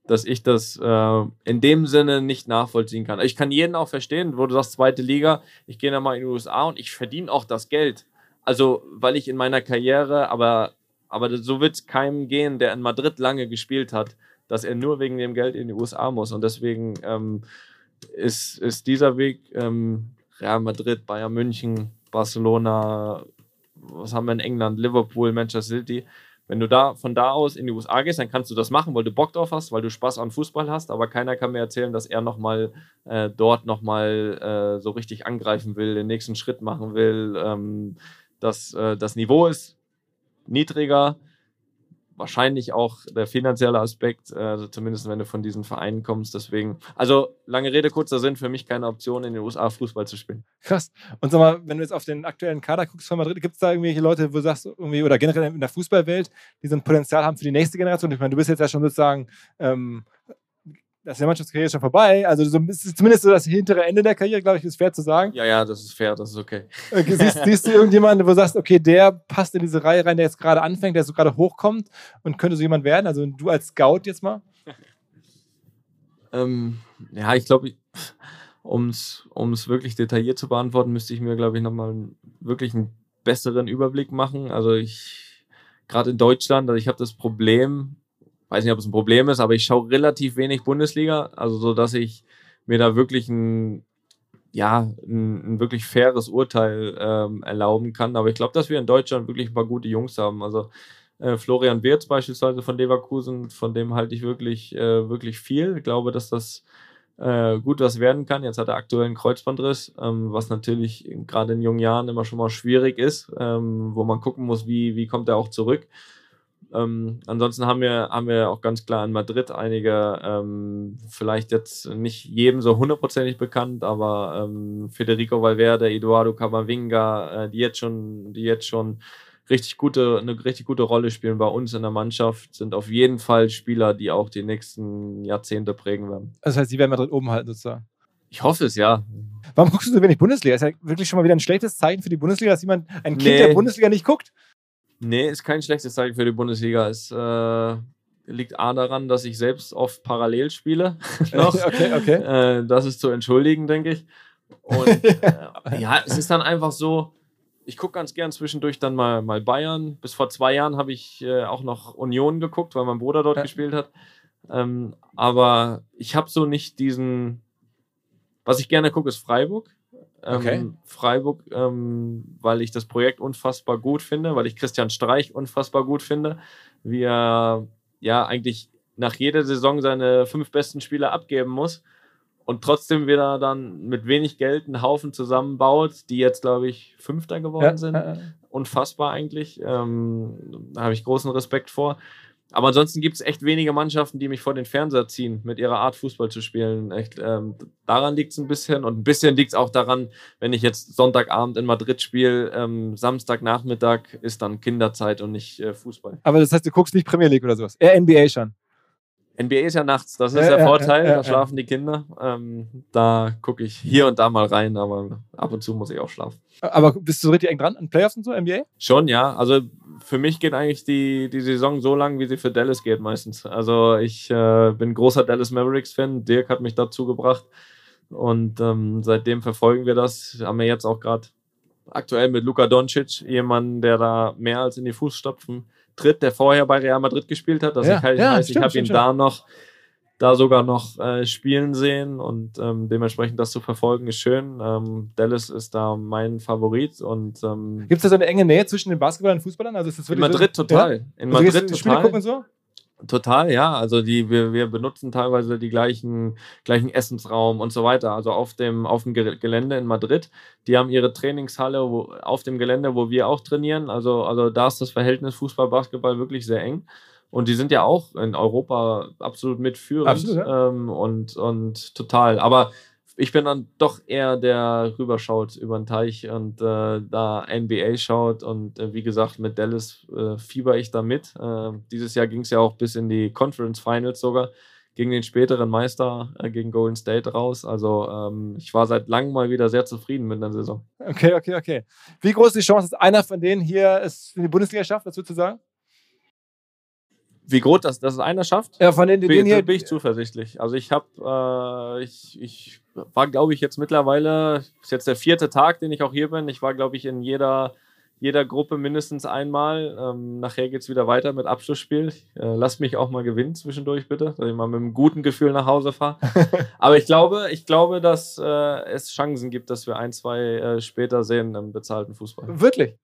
dass ich das äh, in dem Sinne nicht nachvollziehen kann. Ich kann jeden auch verstehen, wo du sagst, zweite Liga, ich gehe dann mal in die USA und ich verdiene auch das Geld. Also, weil ich in meiner Karriere, aber, aber so wird es keinem gehen, der in Madrid lange gespielt hat, dass er nur wegen dem Geld in die USA muss. Und deswegen ähm, ist, ist dieser Weg ähm, Real Madrid, Bayern München, Barcelona, was haben wir in England, Liverpool, Manchester City. Wenn du da von da aus in die USA gehst, dann kannst du das machen, weil du Bock drauf hast, weil du Spaß an Fußball hast, aber keiner kann mir erzählen, dass er nochmal äh, dort nochmal äh, so richtig angreifen will, den nächsten Schritt machen will. Ähm, das, äh, das Niveau ist niedriger, wahrscheinlich auch der finanzielle Aspekt, äh, also zumindest wenn du von diesen Vereinen kommst. Deswegen, also lange Rede, kurzer Sinn, für mich keine Option, in den USA Fußball zu spielen. Krass. Und sag mal, wenn du jetzt auf den aktuellen Kader guckst von Madrid, gibt es da irgendwelche Leute, wo du sagst, irgendwie, oder generell in der Fußballwelt, die so ein Potenzial haben für die nächste Generation? Ich meine, du bist jetzt ja schon sozusagen, ähm, das ist ja Mannschaftskarriere schon vorbei. Also so, zumindest so das hintere Ende der Karriere, glaube ich, ist fair zu sagen. Ja, ja, das ist fair, das ist okay. Äh, Siehst, siehst du irgendjemanden, wo du sagst, okay, der passt in diese Reihe rein, der jetzt gerade anfängt, der so gerade hochkommt und könnte so jemand werden? Also du als Scout jetzt mal? Ähm, ja, ich glaube, um es wirklich detailliert zu beantworten, müsste ich mir, glaube ich, nochmal wirklich einen besseren Überblick machen. Also ich, gerade in Deutschland, also ich habe das Problem, weiß nicht, ob es ein Problem ist, aber ich schaue relativ wenig Bundesliga, also so, dass ich mir da wirklich ein, ja, ein, ein, wirklich faires Urteil ähm, erlauben kann. Aber ich glaube, dass wir in Deutschland wirklich ein paar gute Jungs haben. Also äh, Florian Wirtz beispielsweise von Leverkusen, von dem halte ich wirklich, äh, wirklich viel. Ich glaube, dass das äh, gut was werden kann. Jetzt hat er aktuell einen Kreuzbandriss, ähm, was natürlich gerade in jungen Jahren immer schon mal schwierig ist, ähm, wo man gucken muss, wie, wie kommt er auch zurück. Ähm, ansonsten haben wir, haben wir auch ganz klar in Madrid einige, ähm, vielleicht jetzt nicht jedem so hundertprozentig bekannt, aber ähm, Federico Valverde, Eduardo Camavinga, äh, die jetzt schon, die jetzt schon richtig gute, eine richtig gute Rolle spielen bei uns in der Mannschaft, sind auf jeden Fall Spieler, die auch die nächsten Jahrzehnte prägen werden. Das heißt, sie werden Madrid oben halten sozusagen. Ich hoffe es, ja. Warum guckst du so wenig Bundesliga? Ist ja wirklich schon mal wieder ein schlechtes Zeichen für die Bundesliga, dass jemand, ein Kind nee. der Bundesliga nicht guckt. Nee, ist kein schlechtes Zeichen für die Bundesliga. Es äh, liegt A daran, dass ich selbst oft parallel spiele. noch. okay, okay. Äh, das ist zu entschuldigen, denke ich. Und äh, ja, es ist dann einfach so, ich gucke ganz gern zwischendurch dann mal, mal Bayern. Bis vor zwei Jahren habe ich äh, auch noch Union geguckt, weil mein Bruder dort ja. gespielt hat. Ähm, aber ich habe so nicht diesen. Was ich gerne gucke, ist Freiburg. Ähm, okay. Freiburg, ähm, weil ich das Projekt unfassbar gut finde, weil ich Christian Streich unfassbar gut finde, wie er ja eigentlich nach jeder Saison seine fünf besten Spieler abgeben muss und trotzdem wieder dann mit wenig Geld einen Haufen zusammenbaut, die jetzt, glaube ich, Fünfter geworden ja, sind. Unfassbar eigentlich. Ähm, da habe ich großen Respekt vor. Aber ansonsten gibt es echt wenige Mannschaften, die mich vor den Fernseher ziehen, mit ihrer Art Fußball zu spielen. Echt, ähm, daran liegt es ein bisschen. Und ein bisschen liegt es auch daran, wenn ich jetzt Sonntagabend in Madrid spiele, ähm, Samstagnachmittag ist dann Kinderzeit und nicht äh, Fußball. Aber das heißt, du guckst nicht Premier League oder sowas? Eher NBA schon. NBA ist ja nachts, das ist ja, der ja, Vorteil, ja, da schlafen die Kinder. Ähm, da gucke ich hier und da mal rein, aber ab und zu muss ich auch schlafen. Aber bist du richtig eng dran an Playoffs und so, NBA? Schon, ja. Also für mich geht eigentlich die, die Saison so lang, wie sie für Dallas geht meistens. Also ich äh, bin großer Dallas Mavericks-Fan. Dirk hat mich dazu gebracht. Und ähm, seitdem verfolgen wir das. Haben wir jetzt auch gerade aktuell mit Luka Doncic jemanden, der da mehr als in die Fußstapfen tritt, der vorher bei Real Madrid gespielt hat. Also ja, ich, ja, heißt, ich habe ihn stimmt. da noch, da sogar noch äh, spielen sehen und ähm, dementsprechend das zu verfolgen ist schön. Ähm, Dallas ist da mein Favorit und ähm, gibt es da so eine enge Nähe zwischen den Basketballern und Fußballern? Also ist das in Madrid so, total. Ja? In also Madrid total. Spiele gucken so? Total, ja. Also die, wir, wir benutzen teilweise die gleichen, gleichen Essensraum und so weiter. Also auf dem, auf dem Gelände in Madrid. Die haben ihre Trainingshalle wo, auf dem Gelände, wo wir auch trainieren. Also, also da ist das Verhältnis Fußball, Basketball wirklich sehr eng. Und die sind ja auch in Europa absolut mitführend. Absolut, ja. ähm, und, und total. Aber ich bin dann doch eher der rüberschaut über den Teich und äh, da NBA schaut. Und äh, wie gesagt, mit Dallas äh, fieber ich da mit. Äh, dieses Jahr ging es ja auch bis in die Conference Finals sogar gegen den späteren Meister, äh, gegen Golden State raus. Also ähm, ich war seit langem mal wieder sehr zufrieden mit der Saison. Okay, okay, okay. Wie groß ist die Chance, dass einer von denen hier es in die Bundesliga schafft, dazu zu sagen? Wie groß das, dass es einer schafft? Ja, von den, den bin, hier. bin ich zuversichtlich. Also ich habe, äh, ich, ich war, glaube ich, jetzt mittlerweile, ist jetzt der vierte Tag, den ich auch hier bin. Ich war, glaube ich, in jeder, jeder Gruppe mindestens einmal. Ähm, nachher geht es wieder weiter mit Abschlussspiel. Äh, lass mich auch mal gewinnen zwischendurch, bitte, dass ich mal mit einem guten Gefühl nach Hause fahre. Aber ich glaube, ich glaube, dass äh, es Chancen gibt, dass wir ein, zwei äh, später sehen im bezahlten Fußball. Wirklich?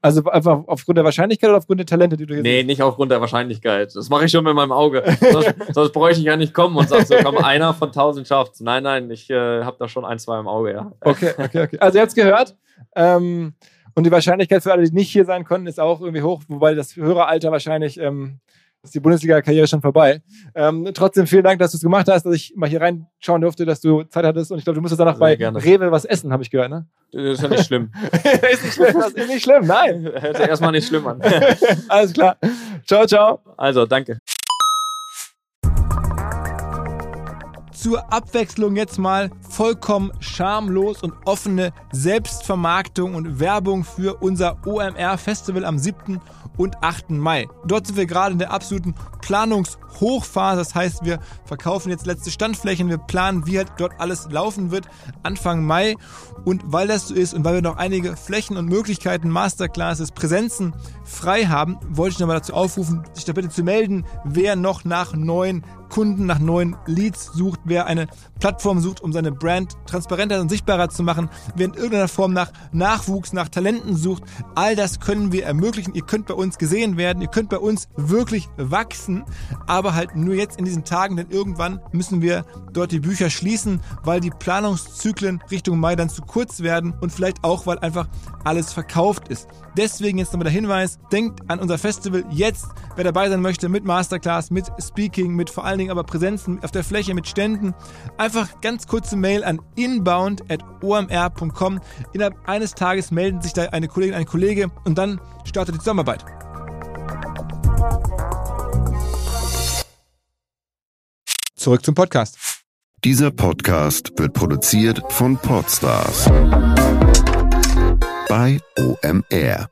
Also einfach aufgrund der Wahrscheinlichkeit oder aufgrund der Talente, die du hier Nee, siehst? nicht aufgrund der Wahrscheinlichkeit. Das mache ich schon mit meinem Auge. sonst, sonst bräuchte ich ja nicht kommen und sagen, so komm, einer von tausend schafft's. Nein, nein, ich äh, habe da schon ein, zwei im Auge, ja. Okay, okay, okay. Also ihr habt gehört. Ähm, und die Wahrscheinlichkeit für alle, die nicht hier sein konnten, ist auch irgendwie hoch, wobei das Höreralter wahrscheinlich ähm, ist die Bundesliga-Karriere schon vorbei. Ähm, trotzdem vielen Dank, dass du es gemacht hast, dass ich mal hier reinschauen durfte, dass du Zeit hattest. Und ich glaube, du musstest danach bei gerne. Rewe was essen, habe ich gehört, ne? Das ist ja nicht schlimm. ist nicht schlimm, das ist nicht schlimm, nein. Hört sich erstmal nicht schlimm an. Alles klar. Ciao, ciao. Also, danke. zur Abwechslung jetzt mal vollkommen schamlos und offene Selbstvermarktung und Werbung für unser OMR Festival am 7 und 8. Mai. Dort sind wir gerade in der absoluten Planungshochphase. Das heißt, wir verkaufen jetzt letzte Standflächen, wir planen, wie halt dort alles laufen wird Anfang Mai. Und weil das so ist und weil wir noch einige Flächen und Möglichkeiten, Masterclasses, Präsenzen frei haben, wollte ich nochmal dazu aufrufen, sich da bitte zu melden, wer noch nach neuen Kunden nach neuen Leads sucht, wer eine Plattform sucht, um seine Brand transparenter und sichtbarer zu machen, wer in irgendeiner Form nach Nachwuchs, nach Talenten sucht. All das können wir ermöglichen. Ihr könnt bei uns gesehen werden, ihr könnt bei uns wirklich wachsen, aber halt nur jetzt in diesen Tagen, denn irgendwann müssen wir dort die Bücher schließen, weil die Planungszyklen Richtung Mai dann zu kurz werden und vielleicht auch, weil einfach alles verkauft ist. Deswegen jetzt nochmal der Hinweis, denkt an unser Festival jetzt, wer dabei sein möchte mit Masterclass, mit Speaking, mit vor allen Dingen aber Präsenzen auf der Fläche, mit Ständen. Einfach ganz kurze Mail an inbound.omr.com. Innerhalb eines Tages melden sich da eine Kollegin, ein Kollege und dann startet die Zusammenarbeit. Zurück zum Podcast. Dieser Podcast wird produziert von Podstars bei OMR.